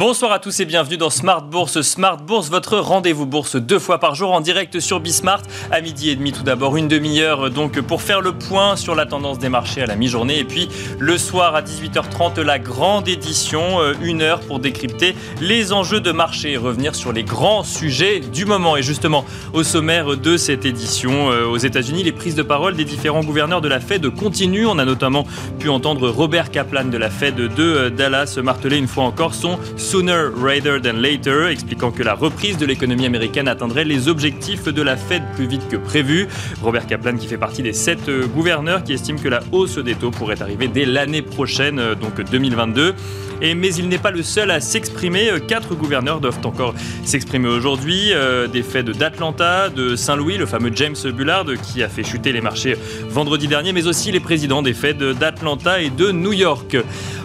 Bonsoir à tous et bienvenue dans Smart Bourse. Smart Bourse, votre rendez-vous bourse deux fois par jour en direct sur Bismart à midi et demi tout d'abord, une demi-heure donc pour faire le point sur la tendance des marchés à la mi-journée et puis le soir à 18h30 la grande édition, euh, une heure pour décrypter les enjeux de marché et revenir sur les grands sujets du moment. Et justement, au sommaire de cette édition euh, aux États-Unis, les prises de parole des différents gouverneurs de la Fed continuent. On a notamment pu entendre Robert Kaplan de la Fed de euh, Dallas marteler une fois encore son Sooner Rather Than Later, expliquant que la reprise de l'économie américaine atteindrait les objectifs de la Fed plus vite que prévu. Robert Kaplan qui fait partie des sept euh, gouverneurs qui estiment que la hausse des taux pourrait arriver dès l'année prochaine, euh, donc 2022. Et, mais il n'est pas le seul à s'exprimer. Euh, quatre gouverneurs doivent encore s'exprimer aujourd'hui. des Fed d'Atlanta, de Saint-Louis, le fameux James Bullard qui a fait chuter les marchés vendredi dernier, mais aussi les présidents des Fed d'Atlanta et de New York.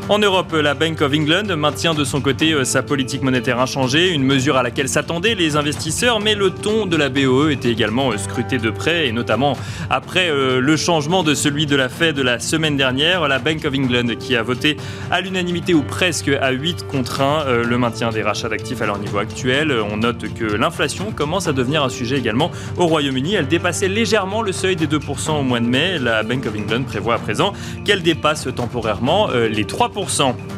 En Europe, la Bank of England maintient de son côté euh, sa politique monétaire inchangée, une mesure à laquelle s'attendaient les investisseurs, mais le ton de la BOE était également euh, scruté de près, et notamment après euh, le changement de celui de la Fed de la semaine dernière, la Bank of England qui a voté à l'unanimité ou presque à 8 contre 1 le maintien des rachats d'actifs à leur niveau actuel. On note que l'inflation commence à devenir un sujet également au Royaume-Uni. Elle dépassait légèrement le seuil des 2% au mois de mai. La Bank of England prévoit à présent qu'elle dépasse temporairement les 3%. 3%.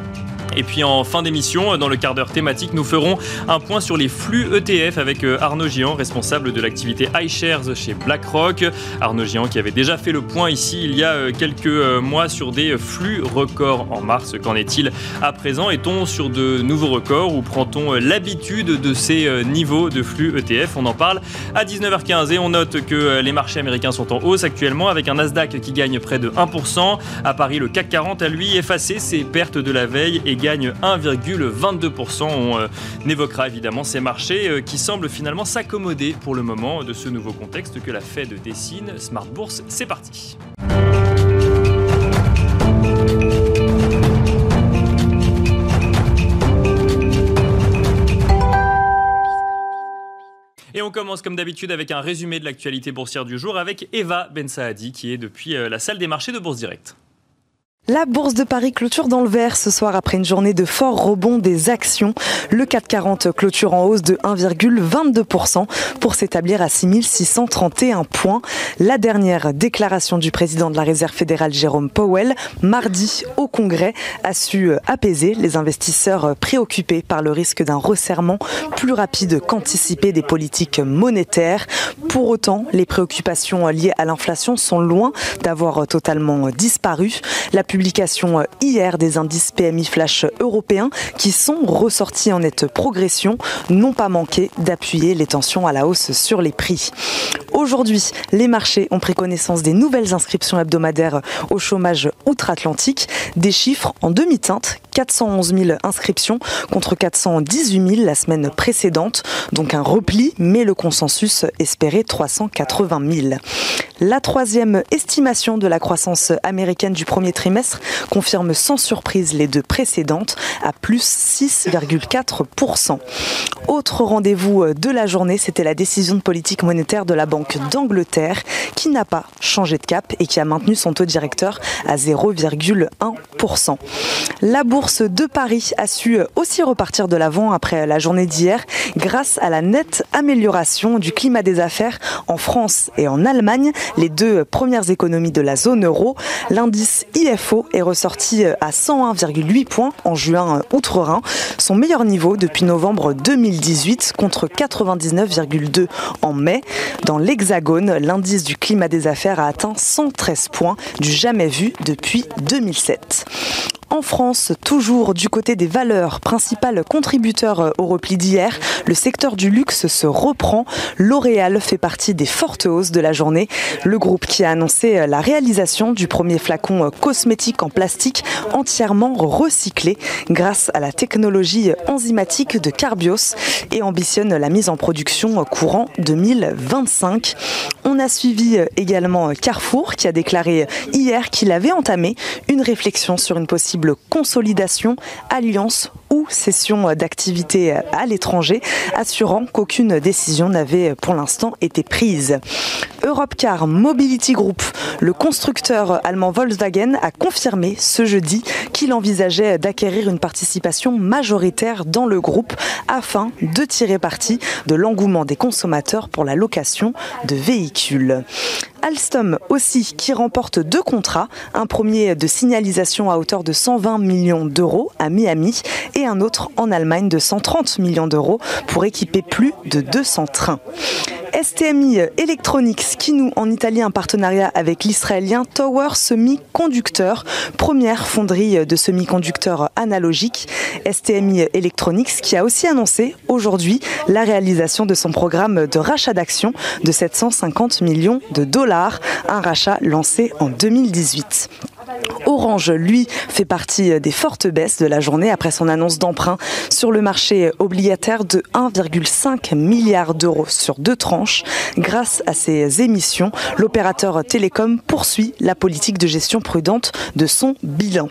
Et puis en fin d'émission, dans le quart d'heure thématique, nous ferons un point sur les flux ETF avec euh, Arnaud Gian, responsable de l'activité iShares chez BlackRock. Arnaud Gian qui avait déjà fait le point ici il y a euh, quelques euh, mois sur des flux records en mars. Qu'en est-il à présent? Est-on sur de nouveaux records ou prend-on l'habitude de ces niveaux de flux ETF On en parle à 19h15 et on note que les marchés américains sont en hausse actuellement avec un Nasdaq qui gagne près de 1%. À Paris, le CAC 40 a lui effacé ses pertes de la veille et gagne 1,22%. On euh, évoquera évidemment ces marchés euh, qui semblent finalement s'accommoder pour le moment de ce nouveau contexte que la Fed dessine. Smart Bourse, c'est parti. Et on commence comme d'habitude avec un résumé de l'actualité boursière du jour avec Eva Ben Saadi qui est depuis euh, la salle des marchés de Bourse Direct. La bourse de Paris clôture dans le vert ce soir après une journée de fort rebond des actions. Le 440 clôture en hausse de 1,22% pour s'établir à 6631 points. La dernière déclaration du président de la Réserve fédérale Jérôme Powell mardi au Congrès a su apaiser les investisseurs préoccupés par le risque d'un resserrement plus rapide qu'anticipé des politiques monétaires. Pour autant, les préoccupations liées à l'inflation sont loin d'avoir totalement disparu. La publication euh, hier des indices PMI flash européens qui sont ressortis en nette progression n'ont pas manqué d'appuyer les tensions à la hausse sur les prix. Aujourd'hui, les marchés ont pris connaissance des nouvelles inscriptions hebdomadaires au chômage outre-Atlantique, des chiffres en demi-teinte, 411 000 inscriptions contre 418 000 la semaine précédente, donc un repli, mais le consensus espérait 380 000. La troisième estimation de la croissance américaine du premier trimestre confirme sans surprise les deux précédentes à plus 6,4%. Autre rendez-vous euh, de la journée, c'était la décision de politique monétaire de la Banque d'Angleterre qui n'a pas changé de cap et qui a maintenu son taux directeur à 0,1%. La bourse de Paris a su euh, aussi repartir de l'avant après la journée d'hier grâce à la nette amélioration du climat des affaires en France et en Allemagne, les deux premières économies de la zone euro. L'indice Est ressorti euh, à 101,8 points en juin euh, outre-Rhin, son meilleur niveau depuis novembre 2018 contre 99,2 en mai. Dans l'Hexagone, l'indice du climat des affaires a atteint 113 points, du jamais vu depuis 2007. En France, toujours du côté des valeurs, principales contributeurs euh, au repli d'hier, le secteur du luxe se reprend. L'Oréal fait partie des fortes hausses de la journée. Le groupe qui a annoncé euh, la réalisation du premier flacon euh, cosmétique en plastique entièrement recyclé grâce à la technologie enzymatique de Carbios et ambitionne la mise en production courant 2025. On a suivi également Carrefour qui a déclaré hier qu'il avait entamé une réflexion sur une possible consolidation, alliance ou cession d'activité à l'étranger, assurant qu'aucune décision n'avait pour l'instant été prise. Europcar Mobility Group, le constructeur allemand Volkswagen, a confirmé ce jeudi qu'il envisageait d'acquérir une participation majoritaire dans le groupe afin de tirer parti de l'engouement des consommateurs pour la location de véhicules. Alstom aussi qui remporte deux contrats, un premier de signalisation à hauteur de 120 millions d'euros à Miami un autre en Allemagne de 130 millions d'euros pour équiper plus de 200 trains. STMI Electronics qui noue en Italie un partenariat avec l'israélien Tower Semiconductor, première fonderie de semi-conducteurs analogiques. STMI Electronics qui a aussi annoncé aujourd'hui la réalisation de son programme de rachat d'actions de 750 millions de dollars, un rachat lancé en 2018. Orange, lui, fait partie des fortes baisses de la journée après son annonce d'emprunt sur le marché obligataire de 1,5 milliard d'euros sur deux tranches. Grâce à ses émissions, l'opérateur télécom poursuit la politique de gestion prudente de son bilan.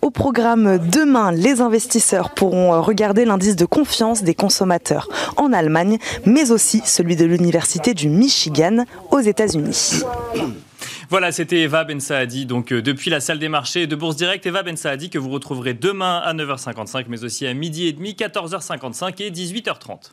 Au programme demain, les investisseurs pourront regarder l'indice de confiance des consommateurs en Allemagne, mais aussi celui de l'Université du Michigan aux États-Unis. Voilà, c'était Eva Ben Saadi, donc euh, depuis la salle des marchés de Bourse Direct. Eva Ben Saadi que vous retrouverez demain à 9h55, mais aussi à midi et demi, 14h55 et 18h30.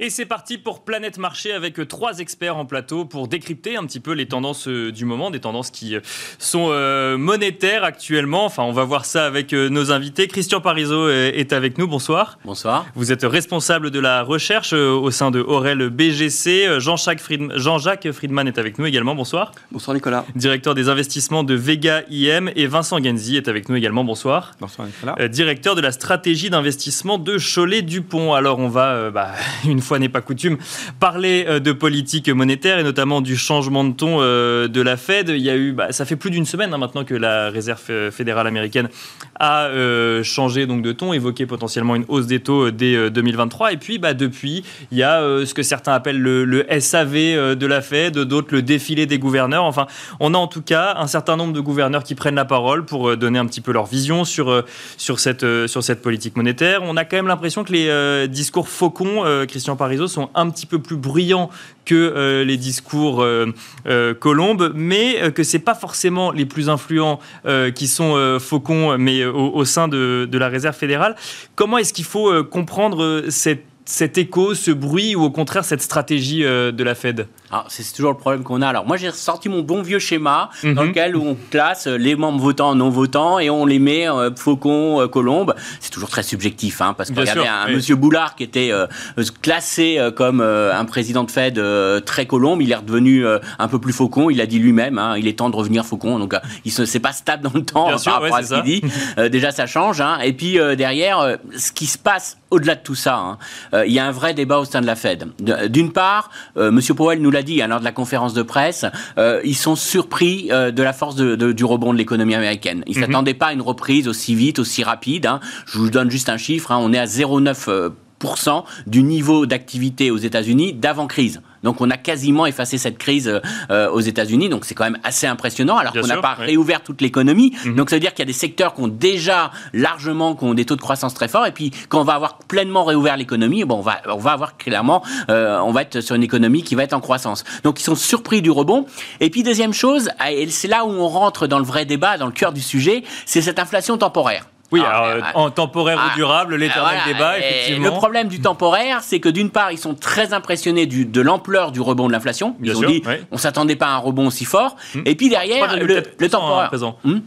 Et c'est parti pour Planète Marché avec trois experts en plateau pour décrypter un petit peu les tendances euh, du moment, des tendances qui euh, sont euh, monétaires actuellement. Enfin, on va voir ça avec nos invités. Christian Parizeau est avec nous. Bonsoir. Bonsoir. Vous êtes responsable de la recherche au sein de Aurel BGC. Jean-Jacques Friedman, Jean Friedman est avec nous également. Bonsoir. Bonsoir Nicolas. Directeur des investissements de Vega IM et Vincent Genzi est avec nous également. Bonsoir. Bonsoir Nicolas. Directeur de la stratégie d'investissement de Cholet-Dupont. Alors on va bah, une fois n'est pas coutume, parler euh, de politique monétaire et notamment du changement de ton euh, de la Fed. Il y a eu, bah, ça fait plus d'une semaine hein, maintenant que la Réserve fédérale américaine a euh, changé donc de ton, évoqué potentiellement une hausse des taux dès 2023. Et puis, bah, depuis, il y a ce que certains appellent le, SAV de la Fed, d'autres le défilé des gouverneurs. Enfin, on a en tout cas un certain nombre de gouverneurs qui prennent la parole pour donner un petit peu leur vision sur, sur, cette, sur cette politique monétaire. On a quand même l'impression que les discours faucons, Christian Parizeau, sont un petit peu plus bruyants que euh, les discours euh, euh, colombes, mais que c'est pas forcément les plus influents qui sont faucons, mais au, sein de, la réserve fédérale. Comment est-ce qu'il faut comprendre cet écho, ce bruit ou au contraire cette stratégie euh, de la Fed? C'est toujours le problème qu'on a. Alors moi j'ai sorti mon bon vieux schéma dans mhm. lequel on classe les membres votants, non votants et on les met euh, faucon, euh, colombe. C'est toujours très subjectif hein, parce que regardez un monsieur Boulard qui était classé comme un président de Fed très colombe, il est redevenu un peu plus faucon. Il a dit lui-même, hein, il est temps de revenir faucon. Donc il se c'est pas stable dans le temps par rapport à ce qu'il dit. déjà ça change. Hein. Et puis derrière, ce qui se passe au-delà de tout ça, hein, euh, il y a un vrai débat au sein de la Fed. D'une part, euh, M. Powell nous l'a dit hein, lors de la conférence de presse, euh, ils sont surpris de la force du rebond de l'économie américaine. Ils ne mhm. s'attendaient pas à une reprise aussi vite, aussi rapide. Hein. Je vous donne juste un chiffre, on est à 0,9 du niveau d'activité aux États-Unis d'avant crise. Donc on a quasiment effacé cette crise euh, aux États-Unis, donc c'est quand même assez impressionnant, alors qu'on n'a pas réouvert toute l'économie. Mhm. Donc ça veut dire qu'il y a des secteurs qui ont déjà largement qui ont des taux de croissance très forts, et puis quand on va avoir pleinement réouvert l'économie, bon, on va on va avoir clairement, euh, on va être sur une économie qui va être en croissance. Donc ils sont surpris du rebond. Et puis deuxième chose, et c'est là où on rentre dans le vrai débat, dans le cœur du sujet, c'est cette inflation temporaire. Oui, ah, alors, euh, en temporaire ou ah, durable, l'éternel débat, effectivement. Le problème du temporaire, c'est que d'une part, ils sont très impressionnés du, de l'ampleur du rebond de l'inflation. Ils ont dit, on s'attendait pas à un rebond aussi fort. Hmm. Et puis derrière, le, le, temporaire. Hmm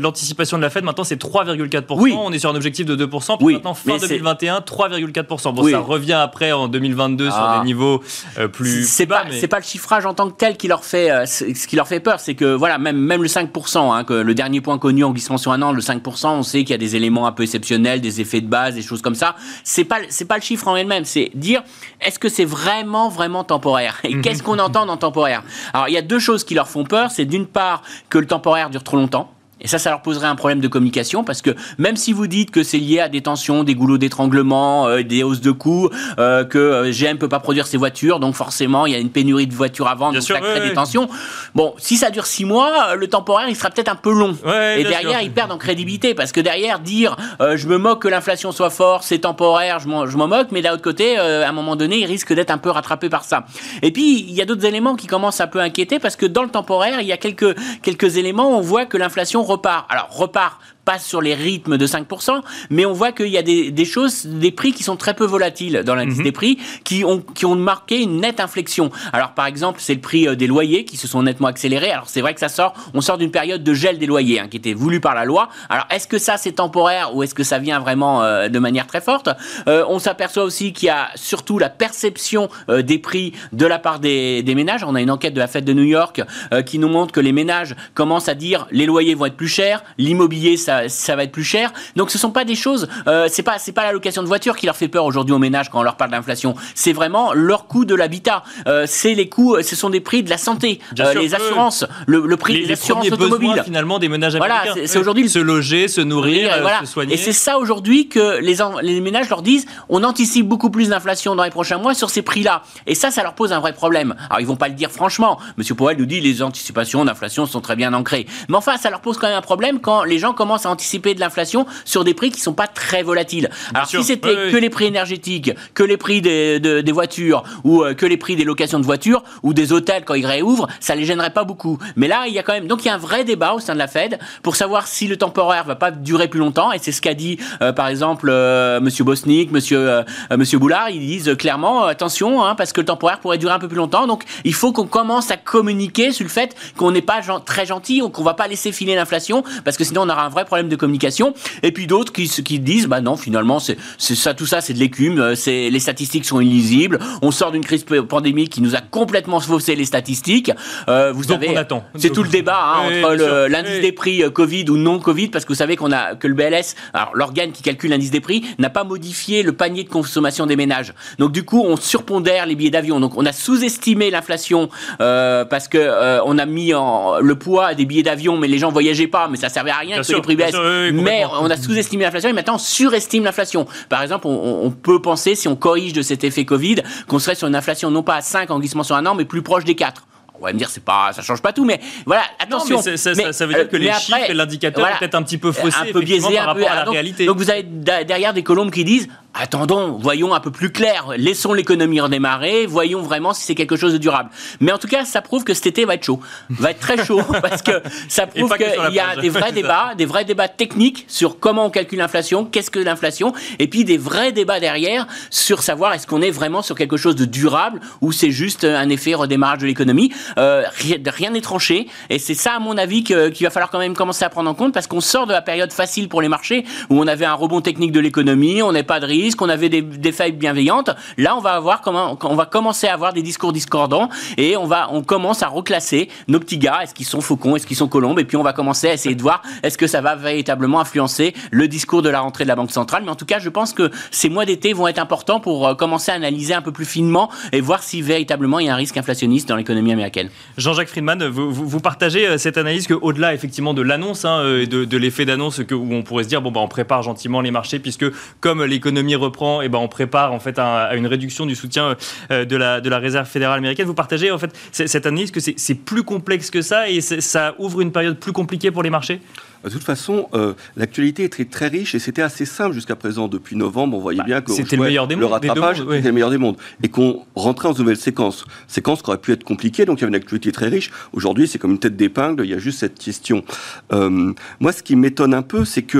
l'anticipation de la Fed, maintenant, c'est 3,4%. Oui. On est sur un objectif de 2%. Puis maintenant, fin 2021, 3,4%. Bon, ça revient après en 2022 sur ah. des niveaux euh, plus. C'est pas, c'est pas le chiffrage en tant que tel qui leur fait, euh, ce qui leur fait peur. C'est que, voilà, même, même le 5%, hein, que le dernier point connu en glissement sur un an, le 5%, qu'il y a des éléments un peu exceptionnels, des effets de base, des choses comme ça. C'est pas c'est pas le chiffre en elle-même, c'est dire est-ce que c'est vraiment vraiment temporaire? Et mhm. qu'est-ce qu'on entend dans temporaire? Alors il y a deux choses qui leur font peur, c'est d'une part que le temporaire dure trop longtemps Et ça, ça leur poserait un problème de communication parce que même si vous dites que c'est lié à des tensions, des goulots d'étranglement, euh, des hausses de coûts, euh, que euh, GM peut pas produire ses voitures, donc forcément il y a une pénurie de voitures à vendre, donc ça crée des tensions. Bon, si ça dure six mois, le temporaire il sera peut-être un peu long. et derrière ils perdent en crédibilité parce que derrière dire je me moque que l'inflation soit forte, c'est temporaire, je m'en moque, mais d'un autre côté, à un moment donné, ils risquent d'être un peu rattrapés par ça. Et puis il y a d'autres éléments qui commencent un peu à inquiéter parce que dans le temporaire, il y a quelques quelques éléments, on voit que l'inflation repart. Alors repart pas sur les rythmes de 5%, mais on voit qu'il y a des, choses, des prix qui sont très peu volatiles dans l'indice mhm. des prix, qui ont, qui ont marqué une nette inflexion. Alors par exemple, c'est le prix euh, des loyers qui se sont nettement accélérés. Alors c'est vrai que ça sort, on sort d'une période de gel des loyers hein, qui était voulu par la loi. Alors est-ce que ça c'est temporaire ou est-ce que ça vient vraiment euh, de manière très forte? Euh, On s'aperçoit aussi qu'il y a surtout la perception des prix de la part des, des, ménages. On a une enquête de la Fed de New York qui nous montre que les ménages commencent à dire les loyers vont être plus chers, l'immobilier ça ça, va être plus cher. Donc ce sont pas des choses, euh, c'est pas c'est pas la location de voiture qui leur fait peur aujourd'hui aux ménages quand on leur parle d'inflation. C'est vraiment leur coût de l'habitat. Euh, c'est les coûts, ce sont des prix de la santé, euh, les assurances, le, prix des assurances automobiles. finalement des ménages voilà, c'est aujourd'hui se loger, se nourrir, se soigner. Et c'est ça aujourd'hui que les les ménages leur disent on anticipe beaucoup plus d'inflation dans les prochains mois sur ces prix-là. Et ça, ça leur pose un vrai problème. Alors ils vont pas le dire franchement. Monsieur Powell nous dit les anticipations d'inflation sont très bien ancrées. Mais enfin, ça leur pose quand même un problème quand les gens commencent à anticiper de l'inflation sur des prix qui sont pas très volatiles. Alors si c'était que les prix énergétiques, que les prix des, des voitures ou euh, que les prix des locations de voitures ou des hôtels quand ils réouvrent, ça les gênerait pas beaucoup. Mais là, il y a quand même donc il y a un vrai débat au sein de la Fed pour savoir si le temporaire va pas durer plus longtemps et c'est ce qu'a dit euh, par exemple euh, monsieur Bosnick, monsieur monsieur Boulard, ils disent clairement attention hein, parce que le temporaire pourrait durer un peu plus longtemps. Donc il faut qu'on commence à communiquer sur le fait qu'on n'est pas très gentil ou qu'on va pas laisser filer l'inflation parce que sinon on aura un vrai problème de communication et puis d'autres qui, qui disent, bah non, finalement, c'est ça, tout ça, c'est de l'écume, euh, c'est les statistiques sont illisibles. On sort d'une crise pandémique qui nous a complètement faussé les statistiques. Euh, vous savez, c'est tout le débat hein, entre l'indice des prix euh, Covid ou non Covid, parce que vous savez qu'on a que le BLS, alors l'organe qui calcule l'indice des prix, n'a pas modifié le panier de consommation des ménages. Donc du coup, on surpondère les billets d'avion. Donc on a sous-estimé l'inflation parce que on a mis en, le poids des billets d'avion, mais les gens voyageaient pas, mais ça servait à rien que les prix baissent mais on a sous-estimé l'inflation et maintenant on surestime l'inflation. Par exemple, on, peut penser, si on corrige de cet effet Covid, qu'on serait sur une inflation non pas à 5 en glissement sur un an, mais plus proche des 4 on va me dire c'est pas ça change pas tout mais voilà attention. mais ça, veut dire que les chiffres et l'indicateur est peut-être un petit peu faussé un peu biaisé par rapport à la réalité. donc vous avez derrière des colombes qui disent attendons, voyons un peu plus clair, laissons l'économie redémarrer, voyons vraiment si c'est quelque chose de durable. Mais en tout cas, ça prouve que cet été va être chaud, va être très chaud, parce que ça prouve qu'il y a des vrais débats, des vrais débats techniques sur comment on calcule l'inflation, qu'est-ce que l'inflation, et puis des vrais débats derrière sur savoir est-ce qu'on est vraiment sur quelque chose de durable ou c'est juste un effet redémarrage de l'économie. Euh, rien n'est tranché, et c'est ça, à mon avis, qu'il va falloir quand même commencer à prendre en compte, parce qu'on sort de la période facile pour les marchés, où on avait un rebond technique de l'économie, on n'est pas de risque, qu'on avait des, des failles bienveillantes. Là, on va avoir on va commencer à avoir des discours discordants et on va, on commence à reclasser nos petits gars. Est-ce qu'ils sont faucons, est-ce qu'ils sont colombes? Et puis on va commencer à essayer de voir est-ce que ça va véritablement influencer le discours de la rentrée de la Banque centrale? Mais en tout cas, je pense que ces mois d'été vont être importants pour euh, commencer à analyser un peu plus finement et voir si véritablement il y a un risque inflationniste dans l'économie américaine. Jean-Jacques Friedman, vous, partagez euh, cette analyse que au-delà effectivement de l'annonce, hein, euh, de, de l'effet d'annonce, où on pourrait se dire bon bah on prépare gentiment les marchés puisque comme l'économie reprend, et eh ben on prépare en fait à, une réduction du soutien euh, de la, de la réserve fédérale américaine. Vous partagez en fait cette analyse que c'est plus complexe que ça et ça ouvre une période plus compliquée pour les marchés? De toute façon, euh, l'actualité était très riche et c'était assez simple jusqu'à présent. Depuis novembre, on voyait bah, bien que c'était le meilleur des le rattrapage était le meilleur des mondes et qu'on rentrait en nouvelle séquence. Séquence qui aurait pu être compliquée, donc il y avait une actualité très riche. Aujourd'hui, c'est comme une tête d'épingle. Il y a juste cette question. Euh, moi, ce qui m'étonne un peu, c'est que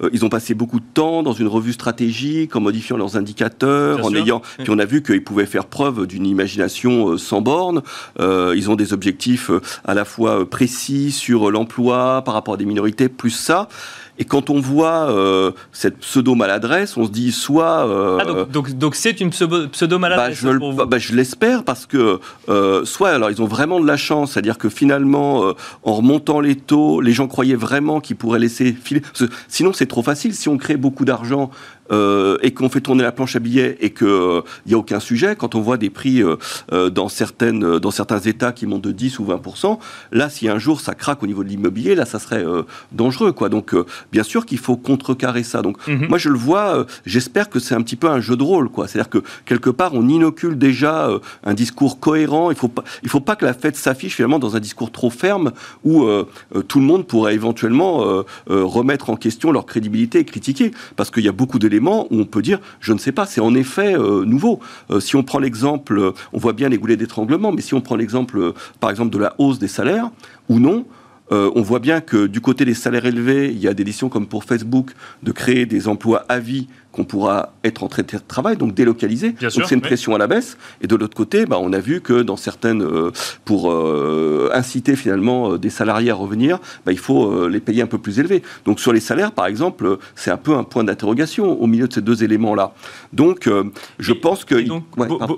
euh, ils ont passé beaucoup de temps dans une revue stratégique, en modifiant leurs indicateurs, en ayant. Puis on a vu qu'ils pouvaient faire preuve d'une imagination sans borne. ils ont des objectifs à la fois précis sur l'emploi par rapport à des minorités plus ça. Et quand on voit euh, cette pseudo-maladresse, on se dit soit... Euh, ah, donc, donc, c'est une pseudo-maladresse bah, je, bah, je l'espère parce que euh, soit alors ils ont vraiment de la chance, c'est-à-dire que finalement, en remontant les taux, les gens croyaient vraiment qu'ils pourraient laisser filer. sinon c'est trop facile. Si on crée beaucoup d'argent euh, et qu'on fait tourner la planche à billets et qu'il n'y a aucun sujet, quand on voit des prix dans, certaines, dans certains États qui montent de 10 ou 20%, là, si un jour ça craque au niveau de l'immobilier, là, ça serait dangereux. Quoi. Donc, bien sûr qu'il faut contrecarrer ça. Donc, mhm. moi, je le vois, j'espère que c'est un petit peu un jeu de rôle. C'est-à-dire que, quelque part, on inocule déjà un discours cohérent. Il ne faut, pas, il faut pas que la fête s'affiche finalement dans un discours trop ferme où tout le monde pourrait éventuellement remettre en question leur crédibilité et critiquer. Parce qu'il y a beaucoup d'éléments où on peut dire, je ne sais pas, c'est en effet euh, nouveau. Euh, si on prend l'exemple, on voit bien les goulets d'étranglement, mais si on prend l'exemple, par exemple, de la hausse des salaires, ou non, euh, on voit bien que du côté des salaires élevés, il y a des décisions comme pour Facebook de créer des emplois à vie qu'on pourra être en traité de travail, donc délocalisé. donc c'est une pression à la baisse. Et de l'autre côté, bah, on a vu que dans certaines, euh, pour euh, inciter finalement euh, des salariés à revenir, bah, il faut les payer un peu plus élevés. Donc sur les salaires, par exemple, c'est un peu un point d'interrogation au milieu de ces deux éléments-là. Donc je pense que... Donc,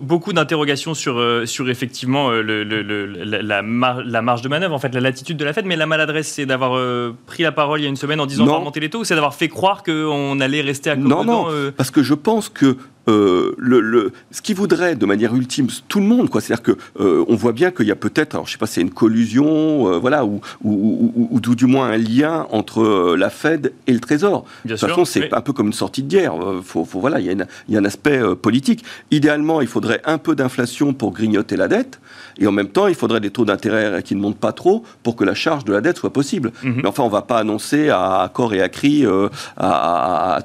beaucoup d'interrogations sur, sur effectivement le, la, marge de manœuvre, en fait, la latitude de la Fed, mais la maladresse, c'est d'avoir pris la parole il y a une semaine en disant on va remonter les taux, ou c'est d'avoir fait croire qu'on allait rester à Non, non, parce que je pense que euh, le, ce qui voudrait de manière ultime tout le monde, quoi. C'est-à-dire que euh, on voit bien qu'il y a peut-être, alors je sais pas, c'est une collusion, voilà, ou, ou, ou, du moins un lien entre la Fed et le Trésor. de toute façon, c'est un peu comme une sortie de guerre. Faut, faut voilà, il y, a il y a un aspect politique. Idéalement, il faudrait un peu d'inflation pour grignoter la dette. Et en même temps, il faudrait des taux d'intérêt qui ne montent pas trop pour que la charge de la dette soit possible. Mhm. Mais enfin, on ne va pas annoncer à corps et à cri euh, à,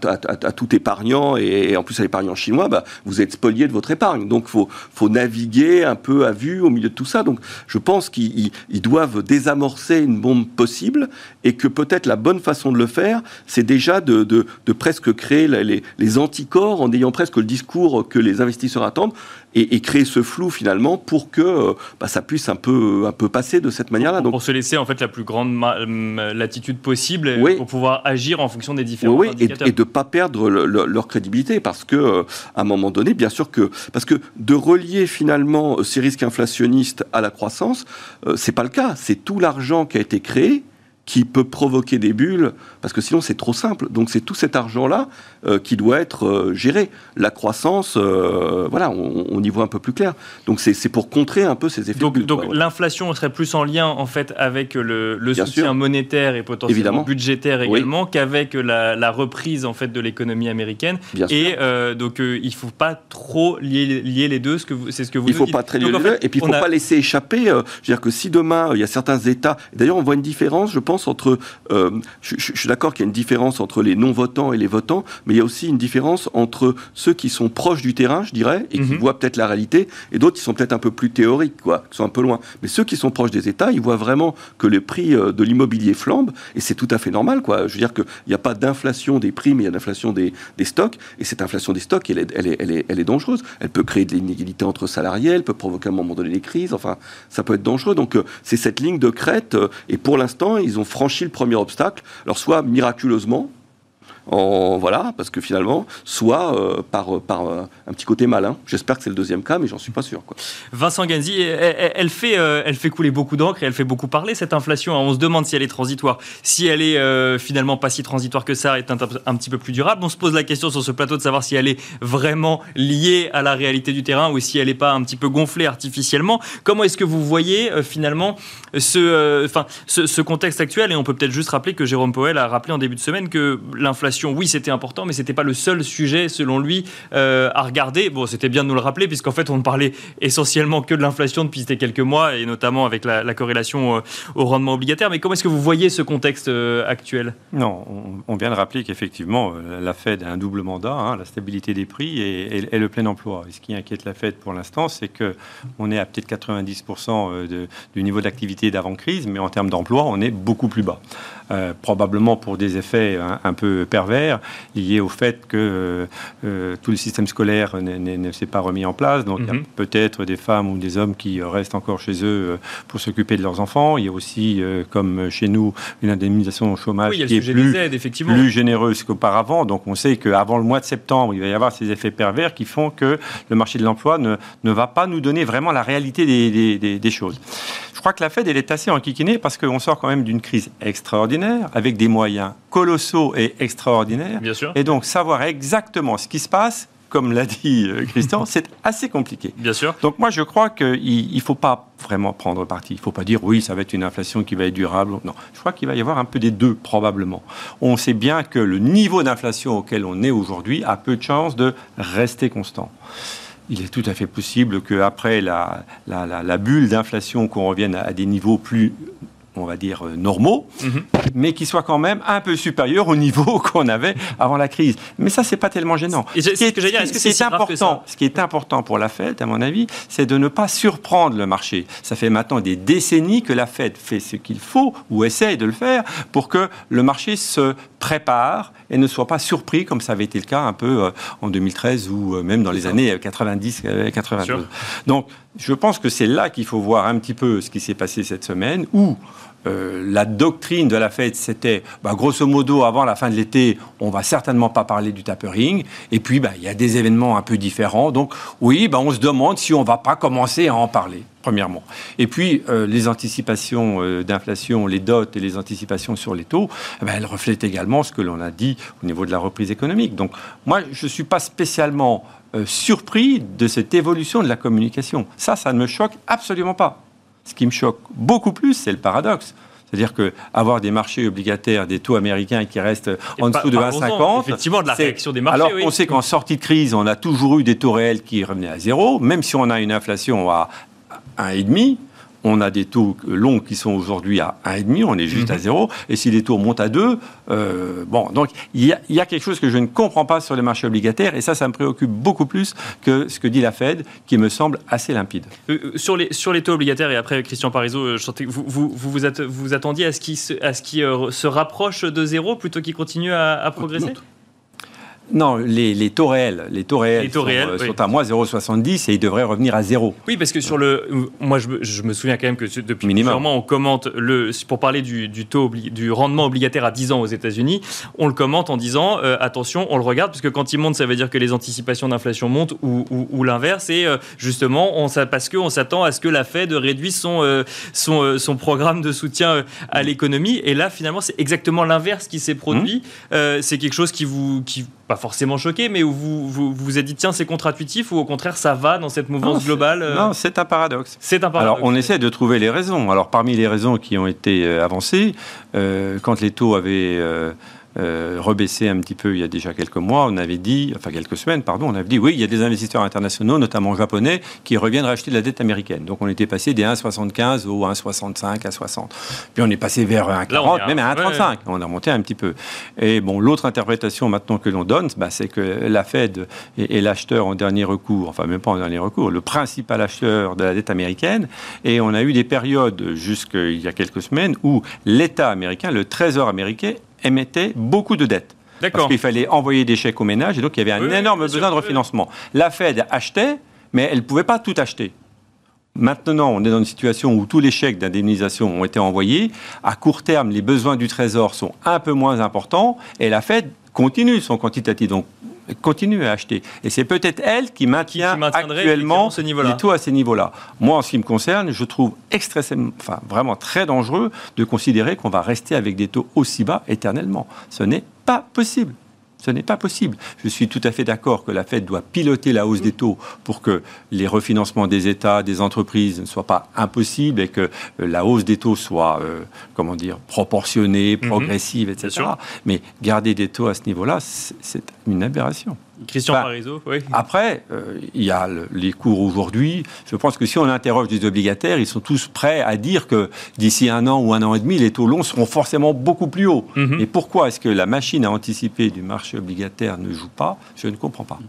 tout épargnant, et, en plus à l'épargnant chinois, bah, vous êtes spolié de votre épargne. Donc, faut, faut, naviguer un peu à vue au milieu de tout ça. Donc, je pense qu'ils doivent désamorcer une bombe possible et que peut-être la bonne façon de le faire, c'est déjà de, de, de, presque créer les, les anticorps en ayant presque le discours que les investisseurs attendent et, créer ce flou finalement pour que euh, bah, ça puisse un peu, un peu passer de cette manière-là. Donc, pour se laisser en fait la plus grande latitude possible pour pouvoir agir en fonction des différents oui, indicateurs. Et, et de ne pas perdre leur crédibilité parce que euh, à un moment donné, bien sûr que parce que de relier finalement euh, ces risques inflationnistes à la croissance, c'est pas le cas. C'est tout l'argent qui a été créé qui peut provoquer des bulles, parce que sinon c'est trop simple. Donc c'est tout cet argent-là euh, qui doit être euh, géré. La croissance, euh, voilà, on, y voit un peu plus clair. Donc c'est pour contrer un peu ces effets. Donc, donc l'inflation serait plus en lien en fait avec le, soutien monétaire et potentiellement budgétaire également qu'avec la, reprise en fait de l'économie américaine. et donc il faut pas trop lier, lier les deux. C'est ce que vous. Il faut pas très lier les deux. Et puis il faut pas laisser échapper. je veux dire que si demain il y a certains États, d'ailleurs on voit une différence, je pense entre. Euh, je, suis d'accord qu'il y a une différence entre les non-votants et les votants, mais il y a aussi une différence entre ceux qui sont proches du terrain, je dirais, et qui mhm. voient peut-être la réalité, et d'autres qui sont peut-être un peu plus théoriques, quoi, qui sont un peu loin. Mais ceux qui sont proches des États, ils voient vraiment que le prix euh, de l'immobilier flambe, et c'est tout à fait normal, quoi. Je veux dire qu'il n'y a pas d'inflation des prix, mais il y a d'inflation des, des, stocks, et cette inflation des stocks, elle est, elle est, elle est, elle est dangereuse. Elle peut créer de l'inégalité entre salariés, elle peut provoquer à un moment donné des crises, enfin, ça peut être dangereux. Donc, euh, c'est cette ligne de crête, et pour l'instant, ils ont franchi le premier obstacle. Alors soit miraculeusement, voilà, parce que finalement, soit euh, par, par euh, un petit côté malin. J'espère que c'est le deuxième cas, mais j'en suis pas sûr. Vincent Ganzi, elle, fait, euh, elle fait couler beaucoup d'encre et elle fait beaucoup parler cette inflation. On se demande si elle est transitoire, si elle est finalement pas si transitoire que ça, est un, un, petit peu plus durable. On se pose la question sur ce plateau de savoir si elle est vraiment liée à la réalité du terrain ou si elle n'est pas un petit peu gonflée artificiellement. Comment est-ce que vous voyez finalement ce, enfin, ce, contexte actuel? Et on peut peut-être juste rappeler que Jérôme Powell a rappelé en début de semaine que l'inflation oui, c'était important, mais c'était pas le seul sujet, selon lui, euh, à regarder. Bon, c'était bien de nous le rappeler, puisqu'en fait, on ne parlait essentiellement que de l'inflation depuis quelques mois, et notamment avec la, corrélation euh, au rendement obligataire. Mais comment est-ce que vous voyez ce contexte euh, actuel? Non, on, vient de rappeler qu'effectivement, la Fed a un double mandat, hein, la stabilité des prix et, le plein emploi. Et ce qui inquiète la Fed pour l'instant, c'est qu'on est à peut-être 90% du niveau d'activité d'avant-crise, mais en termes d'emploi, on est beaucoup plus bas. Probablement pour des effets un, peu pervers lié au fait que euh, euh, tout le système scolaire ne s'est pas remis en place. Donc, il y a mhm. peut-être des femmes ou des hommes qui restent encore chez eux euh, pour s'occuper de leurs enfants. Il y a aussi, comme chez nous, une indemnisation au chômage qui est plus, plus généreuse qu'auparavant. Donc, on sait qu'avant le mois de septembre, il va y avoir ces effets pervers qui font que le marché de l'emploi ne, ne va pas nous donner vraiment la réalité des, des, des choses crois que la Fed, elle est assez enquiquinée parce qu'on sort quand même d'une crise extraordinaire, avec des moyens colossaux et extraordinaires. Bien sûr. Et donc, savoir exactement ce qui se passe, comme l'a dit euh, Christian, c'est assez compliqué. Bien sûr. Donc moi, je crois qu'il ne faut pas vraiment prendre parti. Il ne faut pas dire oui, ça va être une inflation qui va être durable. Non, je crois qu'il va y avoir un peu des deux, probablement. On sait bien que le niveau d'inflation auquel on est aujourd'hui a peu de chances de rester constant il est tout à fait possible qu'après la, la, la, bulle d'inflation, qu'on revienne à, des niveaux plus on va dire, euh, normaux, mhm. mais qui soient quand même un peu supérieurs au niveau qu'on avait avant la crise. Mais ça, c'est pas tellement gênant. ce, qui est, est-ce que important, ce qui est important pour la Fed, à mon avis, c'est de ne pas surprendre le marché. Ça fait maintenant des décennies que la Fed fait ce qu'il faut ou essaye de le faire pour que le marché se prépare et ne soit pas surpris comme ça avait été le cas un peu euh, en 2013 ou euh, même dans les années 90 92. Donc je pense que c'est là qu'il faut voir un petit peu ce qui s'est passé cette semaine où euh, la doctrine de la fête, c'était bah, grosso modo avant la fin de l'été, on va certainement pas parler du tapering. Et puis bah, il y a des événements un peu différents. Donc oui, bah, on se demande si on va pas commencer à en parler. Premièrement. Et puis, euh, les anticipations euh, d'inflation, les dots et les anticipations sur les taux, eh elles reflètent également ce que l'on a dit au niveau de la reprise économique. Donc, moi, je ne suis pas spécialement surpris de cette évolution de la communication. Ça, ça ne me choque absolument pas. Ce qui me choque beaucoup plus, c'est le paradoxe. C'est-à-dire que avoir des marchés obligataires, des taux américains qui restent en dessous de 20,50. Effectivement, de la réaction des marchés. Alors on sait qu'en sortie de crise, on a toujours eu des taux réels qui revenaient à zéro, même si on a une inflation à 1,5 on a des taux longs qui sont aujourd'hui à 1,5, on est juste à 0. Mhm. Et si les taux montent à 2, euh, bon, donc il y, a, quelque chose que je ne comprends pas sur les marchés obligataires, et ça, ça me préoccupe beaucoup plus que ce que dit la Fed, qui me semble assez limpide. Euh, euh, sur, les, sur les taux obligataires, et après, Christian Parizeau, je vous vous, vous, attendiez à ce qu'ils se, se rapproche de zéro plutôt qu'il continue à, à progresser? Non, les, taux réels, les taux réels, sont, euh, à moins 0,70 et ils devraient revenir à zéro. Oui, parce que sur le, moi je, me souviens quand même que depuis Minimum. on commente le, pour parler du, taux du rendement obligataire à 10 ans aux États-Unis, on le commente en disant euh, attention, on le regarde parce que quand il monte, ça veut dire que les anticipations d'inflation montent ou, l'inverse et euh, justement on, parce qu'on s'attend à ce que la Fed réduise son son, son programme de soutien à l'économie et là finalement c'est exactement l'inverse qui s'est produit. Mmh. c'est quelque chose qui vous qui pas forcément choqué, mais où vous vous, vous, êtes dit tiens c'est contre-intuitif ou au contraire ça va dans cette mouvance globale euh Non, c'est un paradoxe. C'est un paradoxe. Alors on essaie de trouver les raisons. Alors parmi les raisons qui ont été euh, avancées, euh, quand les taux avaient euh, rebaissé un petit peu il y a déjà quelques mois. On avait dit, enfin quelques semaines, pardon, on avait dit oui, il y a des investisseurs internationaux, notamment japonais, qui reviennent racheter de la dette américaine. Donc on était passé des 1,75 au 1,65 à 60. Puis on est passé vers 1,40, même à 1,35. On a monté un petit peu. Et bon, l'autre interprétation maintenant que l'on donne, bah, c'est que la Fed est, l'acheteur en dernier recours, enfin même pas en dernier recours, le principal acheteur de la dette américaine. Et on a eu des périodes jusqu'il y a quelques semaines où l'État américain, le Trésor américain, émettait beaucoup de dettes. Parce qu'il fallait envoyer des chèques aux ménages et donc il y avait un énorme besoin de refinancement. La Fed achetait, mais elle ne pouvait pas tout acheter. Maintenant, on est dans une situation où tous les chèques d'indemnisation ont été envoyés. À court terme, les besoins du Trésor sont un peu moins importants et la Fed continue son quantitatif. Donc, continue à acheter. Et c'est peut-être elle qui maintient actuellement les taux à ces niveaux-là. Moi, en ce qui me concerne, je trouve extrêmement, enfin, vraiment très dangereux de considérer qu'on va rester avec des taux aussi bas éternellement. Ce n'est pas possible. Ce n'est pas possible. Je suis tout à fait d'accord que la Fed doit piloter la hausse des taux pour que les refinancements des États, des entreprises ne soient pas impossibles et que euh, la hausse des taux soit, euh, comment dire, proportionnée, mhm. progressive, etc. Mais garder des taux à ce niveau-là, c'est une aberration. Christian Parizeau, oui. Après, euh, il y a les cours aujourd'hui. Je pense que si on interroge des obligataires, ils sont tous prêts à dire que d'ici un an ou un an et demi, les taux longs seront forcément beaucoup plus hauts. Mhm. Et pourquoi est-ce que la machine à anticiper du marché obligataire ne joue pas? Je ne comprends pas.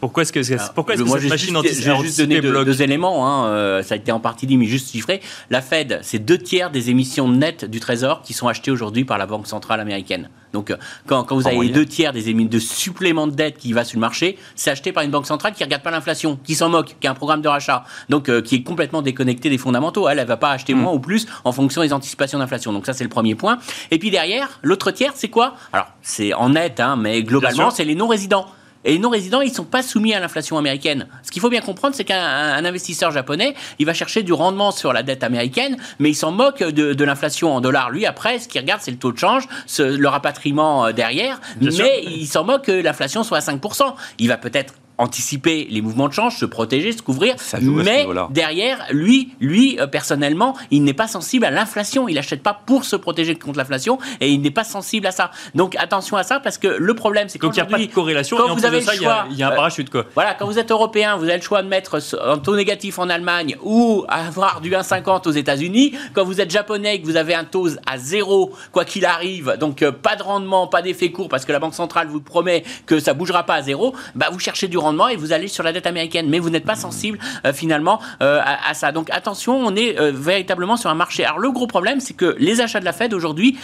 Pourquoi est-ce que, pourquoi est-ce que cette machine J'ai juste donné deux, éléments, hein, euh, ça a été en partie dit, mais juste chiffré. La Fed, c'est deux tiers des émissions nettes du Trésor qui sont achetées aujourd'hui par la Banque centrale américaine. Donc, euh, quand, quand vous avez deux tiers des émissions de supplément de dette qui va sur le marché, c'est acheté par une banque centrale qui ne regarde pas l'inflation, qui s'en moque, qui a un programme de rachat, donc euh, qui est complètement déconnecté des fondamentaux. Elle, elle va pas acheter hmm. moins ou plus en fonction des anticipations d'inflation. Donc ça, c'est le premier point. Et puis derrière, l'autre tiers, c'est quoi? Alors, c'est en net, hein, mais globalement, c'est les non-résidents Et les non-résidents, ils ne sont pas soumis à l'inflation américaine. Ce qu'il faut bien comprendre, c'est qu'un investisseur japonais, il va chercher du rendement sur la dette américaine, mais il s'en moque de, l'inflation en dollars. Lui, après, ce qu'il regarde, c'est le taux de change, le rapatriement euh, derrière, mais il s'en moque que l'inflation soit à 5%. Il va peut-être anticiper les mouvements de change, se protéger, se couvrir. mais derrière, lui, lui euh, personnellement, il n'est pas sensible à l'inflation. Il n'achète pas pour se protéger contre l'inflation et il n'est pas sensible à ça. Donc attention à ça parce que le problème, c'est qu'il n'y a pas de corrélation. Quand vous avez ça, il y, a, un euh, parachute. Quoi. Voilà, quand vous êtes européen, vous avez le choix de mettre un taux négatif en Allemagne ou avoir du 1,50 aux États-Unis. Quand vous êtes japonais et que vous avez un taux à zéro, quoi qu'il arrive, donc euh, pas de rendement, pas d'effet court parce que la Banque centrale vous promet que ça bougera pas à zéro, bah vous cherchez du rendement et vous allez sur la dette américaine. Mais vous n'êtes pas sensible euh, finalement euh, à, ça. Donc attention, on est euh, véritablement sur un marché. Alors le gros problème, c'est que les achats de la Fed aujourd'hui,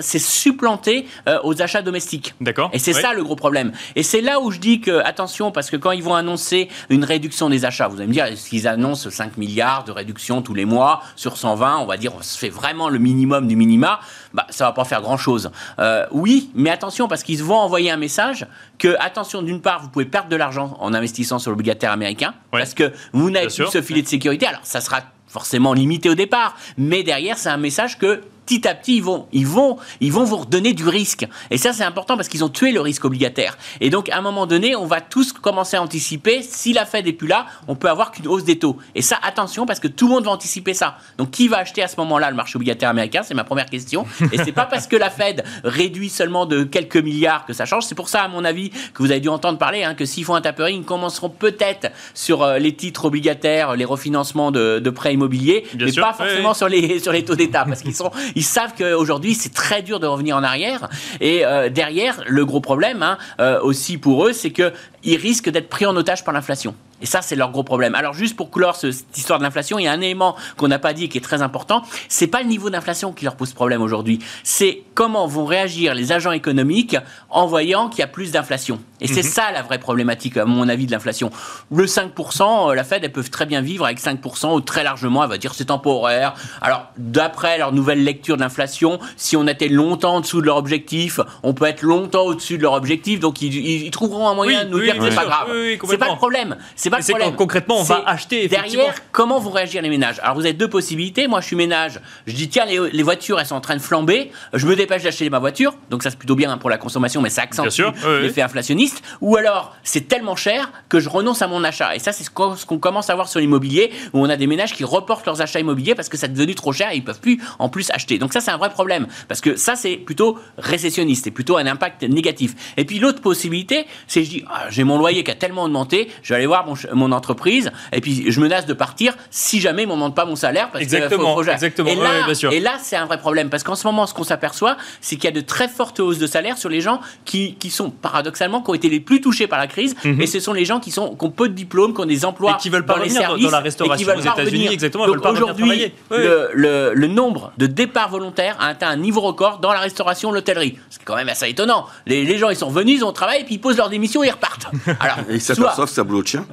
c'est supplanté aux achats domestiques. D'accord. Et c'est ça le gros problème. Et c'est là où je dis que attention, parce que quand ils vont annoncer une réduction des achats, vous allez me dire, est-ce qu'ils annoncent 5 milliards de réduction tous les mois sur 120 On va dire, on se fait vraiment le minimum du minima. Bah, ça va pas faire grand-chose. oui, mais attention, parce qu'ils vont envoyer un message que, attention, d'une part, vous pouvez perdre de l'argent en investissant sur l'obligataire américain, parce que vous n'avez plus ce filet de sécurité. Alors, ça sera forcément limité au départ, mais derrière, c'est un message que petit à petit, ils vont, ils vont, ils vont vous redonner du risque. Et ça, c'est important parce qu'ils ont tué le risque obligataire. Et donc, à un moment donné, on va tous commencer à anticiper. Si la Fed n'est plus là, on peut avoir qu'une hausse des taux. Et ça, attention, parce que tout le monde va anticiper ça. Donc, qui va acheter à ce moment-là le marché obligataire américain? C'est ma première question. Et c'est pas parce que la Fed réduit seulement de quelques milliards que ça change. C'est pour ça, à mon avis, que vous avez dû entendre parler hein, que s'ils font un tapering, ils commenceront peut-être sur euh, les titres obligataires, les refinancements de, prêts immobiliers, mais pas forcément sur les sur les taux d'État, parce qu'ils sont ils savent qu'aujourd'hui, c'est très dur de revenir en arrière. Et euh, derrière, le gros problème hein, euh, aussi pour eux, c'est qu'ils risquent d'être pris en otage par l'inflation. Et ça, c'est leur gros problème. Alors, juste pour clore cette histoire de l'inflation, il y a un élément qu'on n'a pas dit et qui est très important. C'est pas le niveau d'inflation qui leur pose problème aujourd'hui. C'est comment vont réagir les agents économiques en voyant qu'il y a plus d'inflation. Et c'est mhm. ça la vraie problématique, à mon avis, de l'inflation. Le 5%, euh, la Fed, elles peuvent très bien vivre avec 5% ou très largement, elle va dire c'est temporaire. Alors, d'après leur nouvelle lecture de l'inflation, si on était longtemps en dessous de leur objectif, on peut être longtemps au-dessus de leur objectif, donc ils, trouveront un moyen de nous dire que c'est pas grave. c'est pas le problème. C'est pas le problème. Concrètement, on va acheter. Derrière, comment vont réagir les ménages? Alors, vous avez deux possibilités. Moi, je suis ménage. Je dis tiens, les, voitures, elles sont en train de flamber. Je me dépêche d'acheter ma voiture. Donc, ça c'est plutôt bien pour la consommation, mais ça accentue l'effet inflationniste ou alors c'est tellement cher que je renonce à mon achat. Et ça, c'est ce qu'on commence à voir sur l'immobilier, où on a des ménages qui reportent leurs achats immobiliers parce que ça est devenu trop cher et ils peuvent plus en plus acheter. Donc ça, c'est un vrai problème, parce que ça, c'est plutôt récessionniste, c'est plutôt un impact négatif. Et puis l'autre possibilité, c'est je dis, ah, j'ai mon loyer qui a tellement augmenté, je vais aller voir mon, entreprise, et puis je menace de partir si jamais ils m'augmentent pas mon salaire, parce exactement, que exactement. Et là, et là c'est un vrai problème, parce qu'en ce moment, ce qu'on s'aperçoit, c'est qu'il y a de très fortes hausses de salaire sur les gens qui, qui sont paradoxalement, qui ont été les plus touchés par la crise, mhm. et ce sont les gens qui, sont, qui ont peu de diplômes, qui ont des emplois et qui veulent pas dans les services, dans la restauration aux États-Unis, exactement. Donc aujourd'hui, le, le, nombre de départs volontaires a atteint un niveau record dans la restauration, l'hôtellerie. C'est quand même assez étonnant. Les, les, gens, ils sont venus, ils ont travaillé, puis ils posent leur démission et ils repartent. Alors, et ils s'aperçoivent que ça boulot de chien.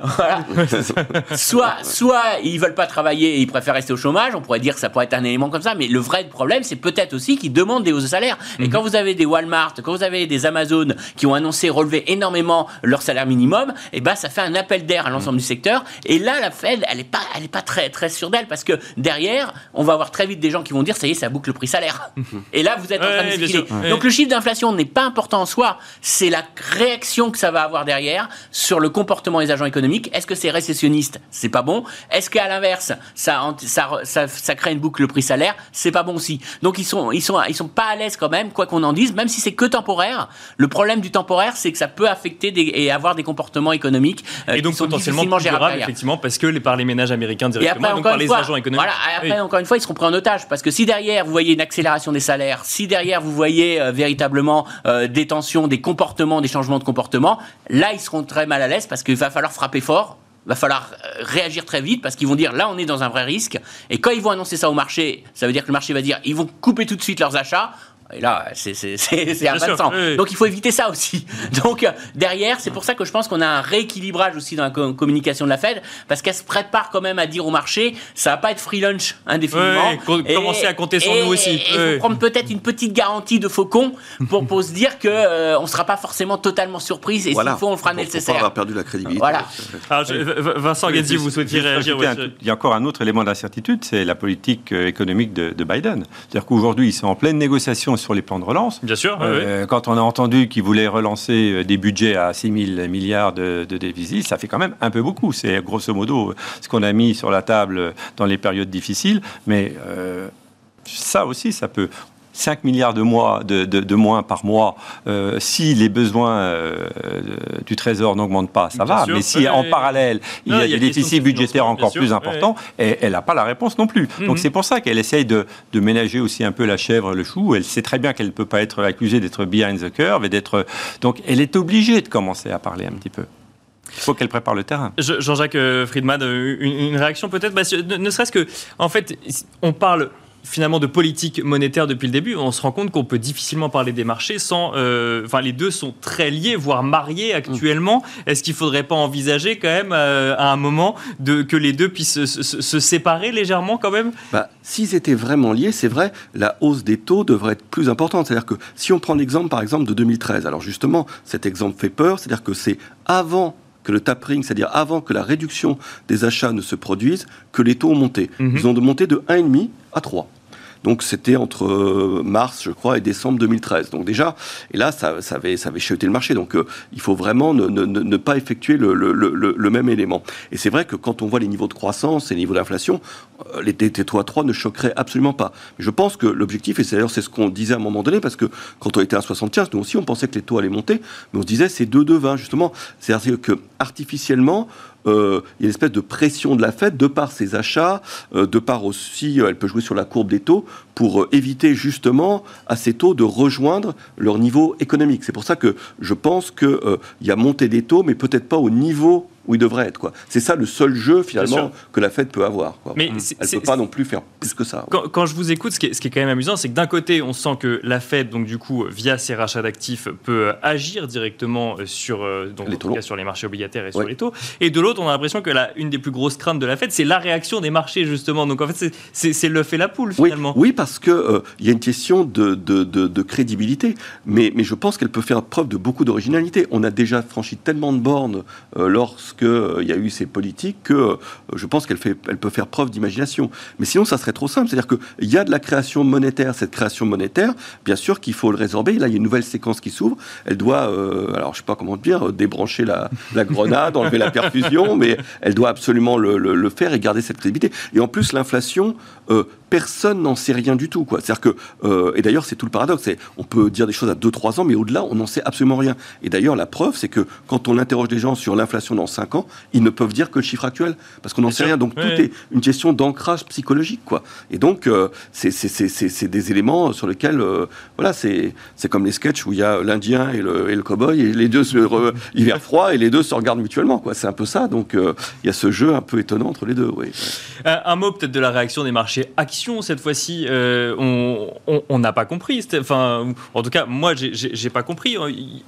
Soit, soit ils veulent pas travailler et ils préfèrent rester au chômage. On pourrait dire que ça pourrait être un élément comme ça, mais le vrai problème, c'est peut-être aussi qu'ils demandent des hausses de salaire. Et mhm. quand vous avez des Walmart, quand vous avez des Amazon qui ont annoncé relever énormément leur salaire minimum, et eh ben ça fait un appel d'air à l'ensemble du secteur. Et là, la Fed, elle n'est pas, elle est pas très, très sûre d'elle parce que derrière, on va avoir très vite des gens qui vont dire ça y est, ça boucle le prix salaire. et là, vous êtes en train de discuter. Donc le chiffre d'inflation n'est pas important en soi, c'est la réaction que ça va avoir derrière sur le comportement des agents économiques. Est-ce que c'est récessionniste? C'est pas bon. Est-ce qu'à l'inverse, ça, ça, ça, crée une boucle le prix salaire? C'est pas bon aussi. Donc ils sont, ils sont, ils sont pas à l'aise quand même, quoi qu'on en dise, même si c'est que temporaire. Le problème du temporaire, c'est que ça peut affecter et avoir des comportements économiques euh, et donc potentiellement plus durables, effectivement, parce que les, par les ménages américains directement, et donc par les agents économiques. Voilà, après, encore une fois, ils seront pris en otage, parce que si derrière vous voyez une accélération des salaires, si derrière vous voyez euh, véritablement euh, des tensions, des comportements, des changements de comportement, là ils seront très mal à l'aise parce qu'il va falloir frapper fort va falloir réagir très vite parce qu'ils vont dire là on est dans un vrai risque. Et quand ils vont annoncer ça au marché ça veut dire que le marché va dire ils vont couper tout de suite leurs achats Et là, c'est un. Donc il faut éviter ça aussi. Donc euh, derrière, c'est pour ça que je pense qu'on a un rééquilibrage aussi dans la communication de la Fed, parce qu'elle se prépare quand même à dire au marché, ça va pas être free lunch indéfiniment. et, commencer à compter sur nous aussi. Il faut prendre peut-être une petite garantie de faucon pour, pour se dire que euh, on sera pas forcément totalement surprise et s'il faut, on le fera nécessaire. On avoir perdu la crédibilité. Voilà. Alors, Vincent Gadzi, vous souhaitiez réagir Il y a encore un autre élément d'incertitude, c'est la politique euh, économique de, de Biden. C'est-à-dire qu'aujourd'hui, ils sont en pleine négociation sur les plans de relance. Bien sûr. Euh, quand on a entendu qu'ils voulaient relancer euh, des budgets à 6 000 milliards de, de déficit, ça fait quand même un peu beaucoup. C'est grosso modo ce qu'on a mis sur la table dans les périodes difficiles. Mais euh, ça aussi, ça peut. 5 milliards de, mois, de, moins par mois, euh, si les besoins euh, du Trésor n'augmentent pas, ça va. mais si en parallèle, il y a des déficits budgétaires encore plus importants, elle n'a pas la réponse non plus. Donc mhm. c'est pour ça qu'elle essaye de, ménager aussi un peu la chèvre, le chou. Elle sait très bien qu'elle ne peut pas être accusée d'être behind the curve et d'être. Donc elle est obligée de commencer à parler un petit peu. Il faut qu'elle prépare le terrain. Jean-Jacques euh, Friedman, une, réaction peut-être? Bah, Ne, serait-ce que, en fait, on parle finalement de politique monétaire depuis le début, on se rend compte qu'on peut difficilement parler des marchés sans. Euh, enfin, les deux sont très liés, voire mariés actuellement. Est-ce qu'il ne faudrait pas envisager quand même euh, à un moment de, que les deux puissent se, séparer légèrement quand même? Bah, S'ils étaient vraiment liés, c'est vrai, la hausse des taux devrait être plus importante. C'est-à-dire que si on prend l'exemple par exemple de 2013, alors justement, cet exemple fait peur, c'est-à-dire que c'est avant que le tapering, c'est-à-dire avant que la réduction des achats ne se produise, que les taux ont monté. Mhm. Ils ont monté de 1,5 à 3. Donc c'était entre euh, mars, je crois, et décembre 2013. Donc déjà, et là, ça, ça avait, ça avait le marché. Donc euh, il faut vraiment ne, pas effectuer le, même élément. Et c'est vrai que quand on voit les niveaux de croissance et les niveaux d'inflation, euh, les taux à 3 ne choqueraient absolument pas. Mais je pense que l'objectif, et c'est d'ailleurs c'est ce qu'on disait à un moment donné, parce que quand on était à 75, nous aussi on pensait que les taux allaient monter, mais on se disait c'est 2,20 justement. C'est-à-dire que artificiellement, euh, il y a une espèce de pression de la Fed de par ses achats, euh, de par aussi, euh, elle peut jouer sur la courbe des taux pour éviter justement à ces taux de rejoindre leur niveau économique. C'est pour ça que je pense qu'il y a montée des taux, mais peut-être pas au niveau où il devrait être. Quoi. C'est ça le seul jeu finalement que la Fed peut avoir. Quoi. Mais elle ne peut pas non plus faire plus que ça. Quand, je vous écoute, ce qui, est, ce qui, est, quand même amusant, c'est que d'un côté, on sent que la Fed, donc du coup, via ses rachats d'actifs, peut agir directement sur, euh, donc, les, cas, sur les marchés obligataires et sur les taux. Et de l'autre, on a l'impression que la, une des plus grosses craintes de la Fed, c'est la réaction des marchés justement. Donc en fait, c'est le fait la poule finalement. Oui, parce qu'il euh, y a une question de, de, de, crédibilité, mais, mais je pense qu'elle peut faire preuve de beaucoup d'originalité. On a déjà franchi tellement de bornes euh, lorsque qu'il euh, y a eu ces politiques que euh, je pense qu'elle elle peut faire preuve d'imagination. Mais sinon, ça serait trop simple. C'est-à-dire qu'il y a de la création monétaire. Cette création monétaire, bien sûr qu'il faut le résorber. Là, il y a une nouvelle séquence qui s'ouvre. Elle doit, euh, alors je sais pas comment dire, débrancher la, grenade, enlever la perfusion, mais elle doit absolument le, faire et garder cette crédibilité. Et en plus, l'inflation, personne n'en sait rien du tout. C'est-à-dire que, et d'ailleurs, c'est tout le paradoxe. On peut dire des choses à 2-3 ans, mais au-delà, on n'en sait absolument rien. Et d'ailleurs, la preuve, c'est que quand on interroge des gens sur l'inflation dans 5 ans, ils ne peuvent dire que le chiffre actuel, parce qu'on n'en sait rien. Donc tout est une question d'ancrage psychologique, quoi. Et donc euh, c'est des éléments sur lesquels, euh, voilà, c'est comme les sketchs où il y a l'Indien et le, et le cowboy et les deux se hiver froid et les deux se regardent mutuellement, quoi. C'est un peu ça. Donc euh, il y a ce jeu un peu étonnant entre les deux, oui. un mot peut-être de la réaction des marchés actions cette fois-ci. on n'a pas compris. Enfin, en tout cas, moi, j'ai pas compris.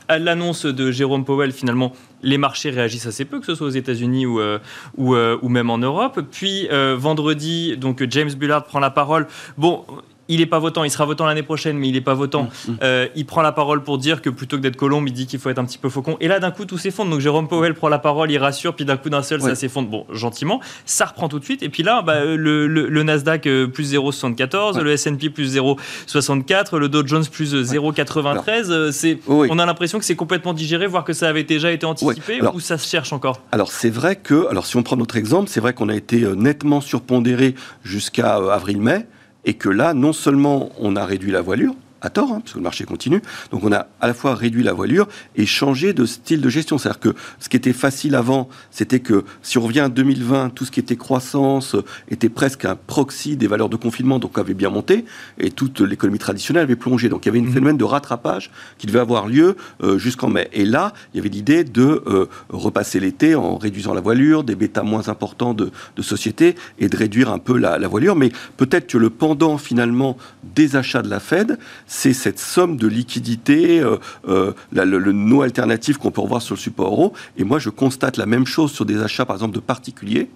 À l'annonce de Jérôme Powell, finalement, les marchés réagissent assez peu, que ce soit aux États-Unis ou, euh, euh, même en Europe. Puis euh, vendredi, donc James Bullard prend la parole. Bon, il n'est pas votant, il sera votant l'année prochaine, mais il n'est pas votant. Mm, mm. Euh, il prend la parole pour dire que plutôt que d'être colombe, il dit qu'il faut être un petit peu faucon. Et là, d'un coup, tout s'effondre. Donc Jérôme Powell prend la parole, il rassure, puis d'un coup d'un seul, ça s'effondre. Bon, gentiment, ça reprend tout de suite. Et puis là, bah, le, Nasdaq euh, plus 0,74, le S&P plus 0,64, le Dow Jones plus 0,93. Euh, c'est, on a l'impression que c'est complètement digéré, voire que ça avait déjà été anticipé, ou ça se cherche encore? Alors c'est vrai que, alors si on prend notre exemple, c'est vrai qu'on a été nettement surpondéré jusqu'à avril-mai et que là, non seulement on a réduit la voilure, à tort, hein, parce que le marché continue. Donc on a à la fois réduit la voilure et changé de style de gestion. C'est-à-dire que ce qui était facile avant, c'était que si on revient à 2020, tout ce qui était croissance était presque un proxy des valeurs de confinement, donc avait bien monté, et toute l'économie traditionnelle avait plongé. Donc il y avait une mmh. phénomène de rattrapage qui devait avoir lieu euh, jusqu'en mai. Et là, il y avait l'idée de euh, repasser l'été en réduisant la voilure, des bêtas moins importants de, de sociétés, et de réduire un peu la, la voilure. Mais peut-être que le pendant finalement des achats de la Fed, c'est cette somme de liquidité, euh, euh, le, le, no alternatif qu'on peut revoir sur le support euro. Et moi, je constate la même chose sur des achats, par exemple, de particuliers,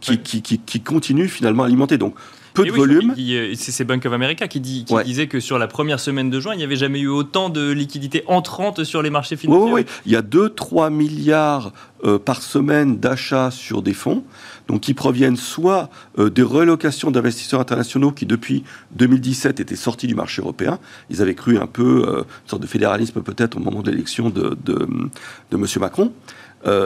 qui, qui, qui, qui, continuent finalement à alimenter. Donc, peu de volume. Euh, c'est Bank of America qui, dit, qui disait que sur la première semaine de juin, il n'y avait jamais eu autant de liquidités entrantes sur les marchés financiers. Oui, oui, il y a 2-3 milliards euh, par semaine d'achats sur des fonds, donc qui proviennent soit euh, des relocations d'investisseurs internationaux qui depuis 2017 étaient sortis du marché européen. Ils avaient cru un peu, une sorte de fédéralisme peut-être au moment de l'élection de, de, de M. Macron.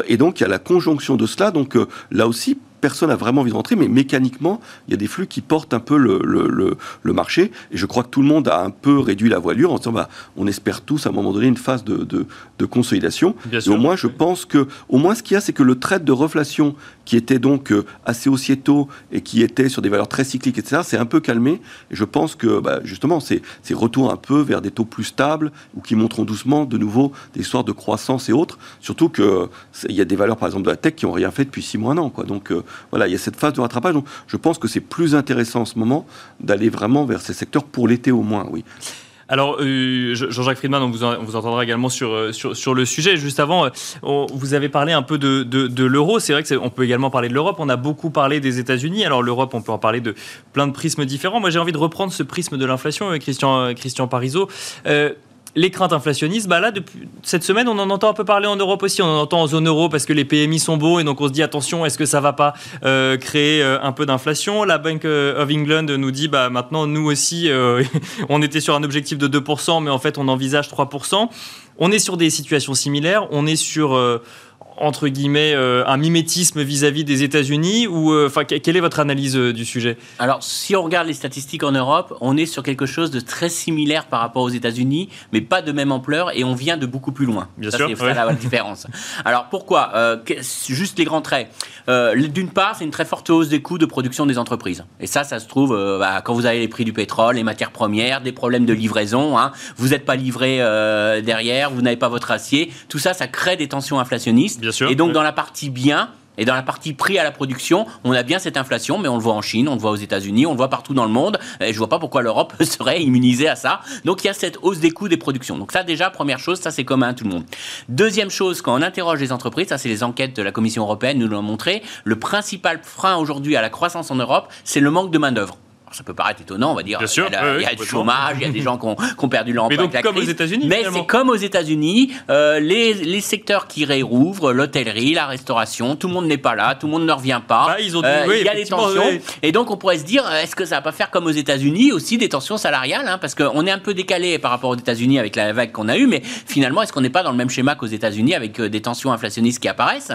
et donc il y a la conjonction de cela. Donc là aussi, personne n'a vraiment envie de rentrer, mais mécaniquement, il y a des flux qui portent un peu le, le, marché. Et je crois que tout le monde a un peu réduit la voilure en disant, bah, on espère tous à un moment donné une phase de, de, consolidation. et au moins, je pense que, au moins, ce qu'il y a, c'est que le trait de reflation qui était donc euh, assez haussier-tôt et qui était sur des valeurs très cycliques, etc., c'est un peu calmé. Et je pense que, bah, justement, c'est retour un peu vers des taux plus stables ou qui montreront doucement de nouveau des histoires de croissance et autres. Surtout qu'il y a des valeurs, par exemple, de la tech qui n'ont rien fait depuis six mois, un an. Quoi. Donc, euh, voilà, il y a cette phase de rattrapage. Donc, je pense que c'est plus intéressant en ce moment d'aller vraiment vers ces secteurs pour l'été au moins, oui. Alors, euh, Jean-Jacques Friedman, on vous, vous, entendra également sur, euh, sur, sur, le sujet. Juste avant, euh, vous avez parlé un peu de, de, l'euro. C'est vrai qu'on peut également parler de l'Europe. On a beaucoup parlé des États-Unis. Alors, l'Europe, on peut en parler de plein de prismes différents. Moi, j'ai envie de reprendre ce prisme de l'inflation, Christian, Christian Parizeau les craintes inflationnistes, bah là, depuis cette semaine, on en entend un peu parler en Europe aussi. On en entend en zone euro parce que les PMI sont beaux et donc on se dit attention, est-ce que ça va pas euh, créer euh, un peu d'inflation? La Bank euh, of England nous dit bah maintenant nous aussi, on était sur un objectif de 2%, mais en fait on envisage 3%. On est sur des situations similaires. On est sur entre guillemets euh, un mimétisme vis-à-vis des États-Unis ou euh, quelle est votre analyse euh, du sujet? Alors si on regarde les statistiques en Europe, on est sur quelque chose de très similaire par rapport aux États-Unis, mais pas de même ampleur et on vient de beaucoup plus loin. Bien sûr, c'est ça la différence. Alors pourquoi? Juste les grands traits. D'une part, c'est une très forte hausse des coûts de production des entreprises. Et ça, ça se trouve bah, quand vous avez les prix du pétrole, les matières premières, des problèmes de livraison. Hein, vous n'êtes pas livré derrière, vous n'avez pas votre acier. Tout ça, ça crée des tensions inflationnistes et donc, dans la partie bien, et dans la partie prix à la production, on a bien cette inflation, mais on le voit en Chine, on le voit aux États-Unis, on le voit partout dans le monde. Et je vois pas pourquoi l'Europe serait immunisée à ça. Donc il y a cette hausse des coûts des productions. Donc ça déjà, première chose, ça c'est commun à tout le monde. Deuxième chose, quand on interroge les entreprises, ça c'est les enquêtes de la Commission européenne nous l'ont montré, le principal frein aujourd'hui à la croissance en Europe, c'est le manque de main d'œuvre ça peut paraître étonnant, on va dire. Bien sûr, il y a, du chômage, il y a des gens qui ont, perdu l'emploi. Mais donc, comme aux États-Unis. Mais c'est comme aux États-Unis, euh, les, les, secteurs qui réouvrent, l'hôtellerie, la restauration, tout le monde n'est pas là, tout le monde ne revient pas. Bah, ils ont euh, il y a des tensions. Et donc, on pourrait se dire, est-ce que ça va pas faire comme aux États-Unis aussi des tensions salariales hein, Parce qu'on est un peu décalé par rapport aux États-Unis avec la vague qu'on a eue, mais finalement, est-ce qu'on n'est pas dans le même schéma qu'aux États-Unis avec euh, des tensions inflationnistes qui apparaissent?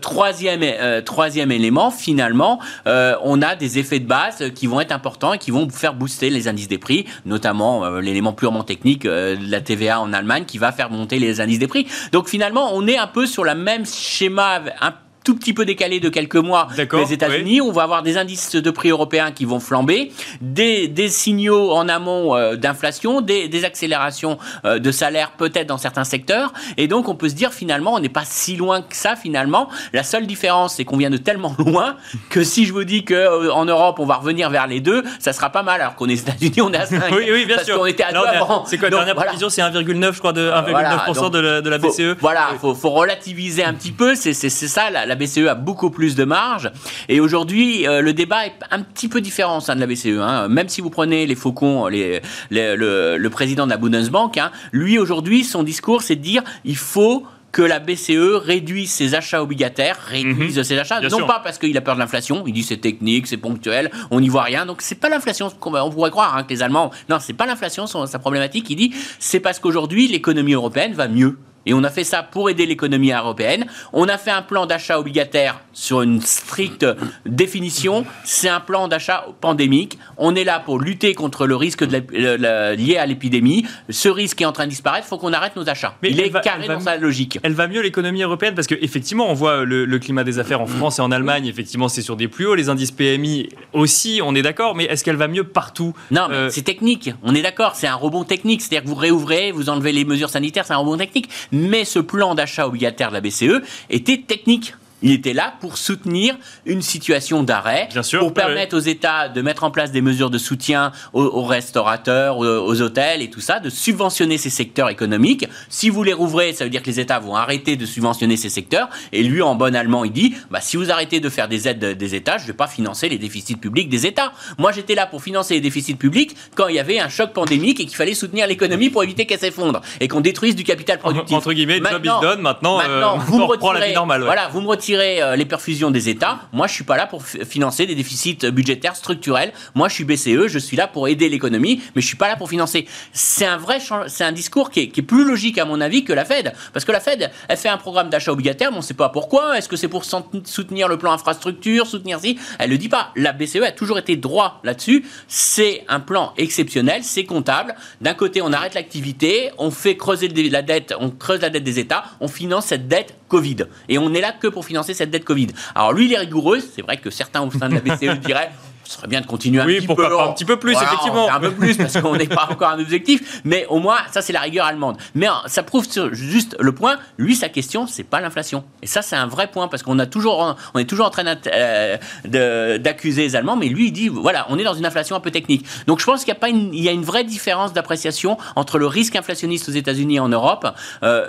Troisième, troisième élément, finalement, on a des effets de base qui vont être importants et qui vont faire booster les indices des prix, notamment euh, l'élément purement technique euh, de la TVA en Allemagne qui va faire monter les indices des prix. Donc finalement, on est un peu sur le même schéma un tout petit peu décalé de quelques mois les États-Unis. On va avoir des indices de prix européens qui vont flamber, des, des signaux en amont euh, d'inflation, des, des, accélérations euh, de salaire peut-être dans certains secteurs. Et donc, on peut se dire finalement, on n'est pas si loin que ça finalement. La seule différence, c'est qu'on vient de tellement loin que si je vous dis qu'en euh, en Europe, on va revenir vers les deux, ça sera pas mal. Alors qu'on est aux États-Unis, on est à 5. oui, oui, bien parce sûr. qu'on était à 2 avant. C'est quoi la dernière prévision C'est 1,9, je crois, de 1,9% de, la, de la BCE. voilà, il faut, faut, relativiser un petit peu. C'est ça la, la BCE a beaucoup plus de marge. Et aujourd'hui, euh, le débat est un petit peu différent au sein de la BCE. Hein. Même si vous prenez les faucons, les, le, président de la Bundesbank, hein, lui aujourd'hui, son discours, c'est de dire il faut que la BCE réduise ses achats obligataires, réduise mhm. ses achats, non pas parce qu'il a peur de l'inflation, il dit c'est technique, c'est ponctuel, on n'y voit rien, donc c'est pas l'inflation, on pourrait croire hein, que les Allemands, non, c'est pas l'inflation, sa problématique, il dit c'est parce qu'aujourd'hui l'économie européenne va mieux. Et on a fait ça pour aider l'économie européenne. On a fait un plan d'achat obligataire sur une stricte définition. C'est un plan d'achat pandémique. On est là pour lutter contre le risque lié à l'épidémie. Ce risque est en train de disparaître. Il faut qu'on arrête nos achats. Mais Il est carré dans sa logique. Elle va mieux l'économie européenne parce qu'effectivement, on voit le, climat des affaires en France et en Allemagne. Effectivement, c'est sur des plus hauts. Les indices PMI aussi, on est d'accord. Mais est-ce qu'elle va mieux partout? Non, mais euh, c'est technique. On est d'accord. C'est un rebond technique. C'est-à-dire que vous réouvrez, vous enlevez les mesures sanitaires. C'est un rebond technique mais ce plan d'achat obligataire de la BCE était technique. Il était là pour soutenir une situation d'arrêt, pour permettre aux États de mettre en place des mesures de soutien aux, restaurateurs, aux, hôtels et tout ça, de subventionner ces secteurs économiques. Si vous les rouvrez, ça veut dire que les États vont arrêter de subventionner ces secteurs. Et lui, en bon allemand, il dit bah, si vous arrêtez de faire des aides des États, je ne vais pas financer les déficits publics des États. Moi, j'étais là pour financer les déficits publics quand il y avait un choc pandémique et qu'il fallait soutenir l'économie pour éviter qu'elle s'effondre et qu'on détruise du capital productif. Entre guillemets, maintenant, job Maintenant, maintenant euh, vous me retirez, la vie normale. Voilà, vous me retirez euh, les perfusions des États. Moi, je suis pas là pour financer des déficits budgétaires structurels. Moi, je suis BCE. Je suis là pour aider l'économie, mais je suis pas là pour financer. C'est un vrai, c'est un discours qui est, plus logique à mon avis que la Fed, parce que la Fed, elle fait un programme d'achat obligataire, mais on sait pas pourquoi. Est-ce que c'est pour soutenir le plan infrastructure, soutenir si Elle le dit pas. La BCE a toujours été droit là-dessus. C'est un plan exceptionnel, c'est comptable. D'un côté, on arrête l'activité, on fait creuser la dette, on creuse la dette des États, on finance cette dette Covid. Et on n'est là que pour financer cette dette Covid. Alors lui, il est rigoureux. C'est vrai que certains au sein de la BCE diraient ce serait bien de continuer un oui, petit peu. Pas un petit peu plus, effectivement. Un peu plus parce qu'on n'est pas encore un objectif, mais au moins ça c'est la rigueur allemande. Mais euh, ça prouve juste le point. Lui, sa question, c'est pas l'inflation. Et ça, c'est un vrai point parce qu'on a toujours, on est toujours en train euh, d'accuser les Allemands, mais lui, il dit voilà, on est dans une inflation un peu technique. Donc je pense qu'il y a pas une, il y a une vraie différence d'appréciation entre le risque inflationniste aux États-Unis et en Europe. Euh,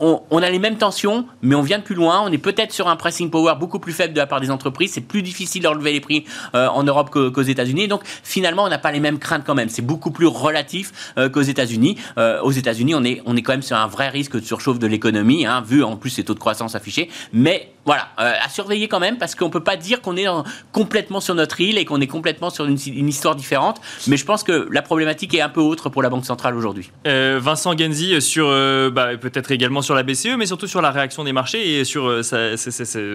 on, a les mêmes tensions, mais on vient de plus loin. On est peut-être sur un pricing power beaucoup plus faible de la part des entreprises. C'est plus difficile d'enlever les prix en Europe qu'aux États-Unis. Donc finalement, on n'a pas les mêmes craintes quand même. C'est beaucoup plus relatif euh, qu'aux États-Unis. Euh, aux États-Unis, on est, quand même sur un vrai risque de surchauffe de l'économie, hein, vu en plus ces taux de croissance affichés. Mais voilà, euh, à surveiller quand même, parce qu'on ne peut pas dire qu'on est complètement sur notre île et qu'on est complètement sur une, histoire différente. Mais je pense que la problématique est un peu autre pour la Banque centrale aujourd'hui. Vincent Genzi, sur bah, peut-être également sur la BCE, mais surtout sur la réaction des marchés et sur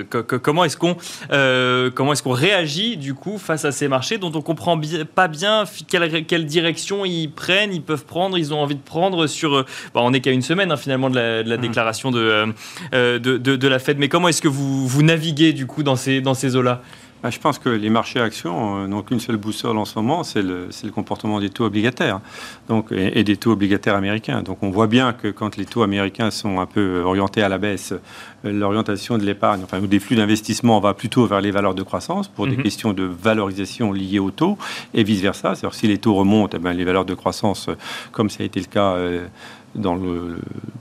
comment est-ce qu'on comment est-ce qu'on réagit du coup face à ces marchés dont on comprend pas bien quelle, direction ils prennent, ils peuvent prendre, ils ont envie de prendre sur. Euh, bah, on n'est qu'à une semaine hein, finalement de la, mmh. déclaration euh, euh, de, de, la Fed. Mais comment est-ce que vous, vous naviguez du coup dans ces, dans ces eaux-là bah, je pense que les marchés actions n'ont qu'une seule boussole en ce moment, c'est le, le, comportement des taux obligataires donc, et, des taux obligataires américains. Donc on voit bien que quand les taux américains sont un peu orientés à la baisse, l'orientation de l'épargne, enfin, ou des flux d'investissement va plutôt vers les valeurs de croissance pour des mhm. questions de valorisation liées aux taux et vice-versa. C'est-à-dire si les taux remontent, eh ben, les valeurs de croissance, comme ça a été le cas euh, dans le,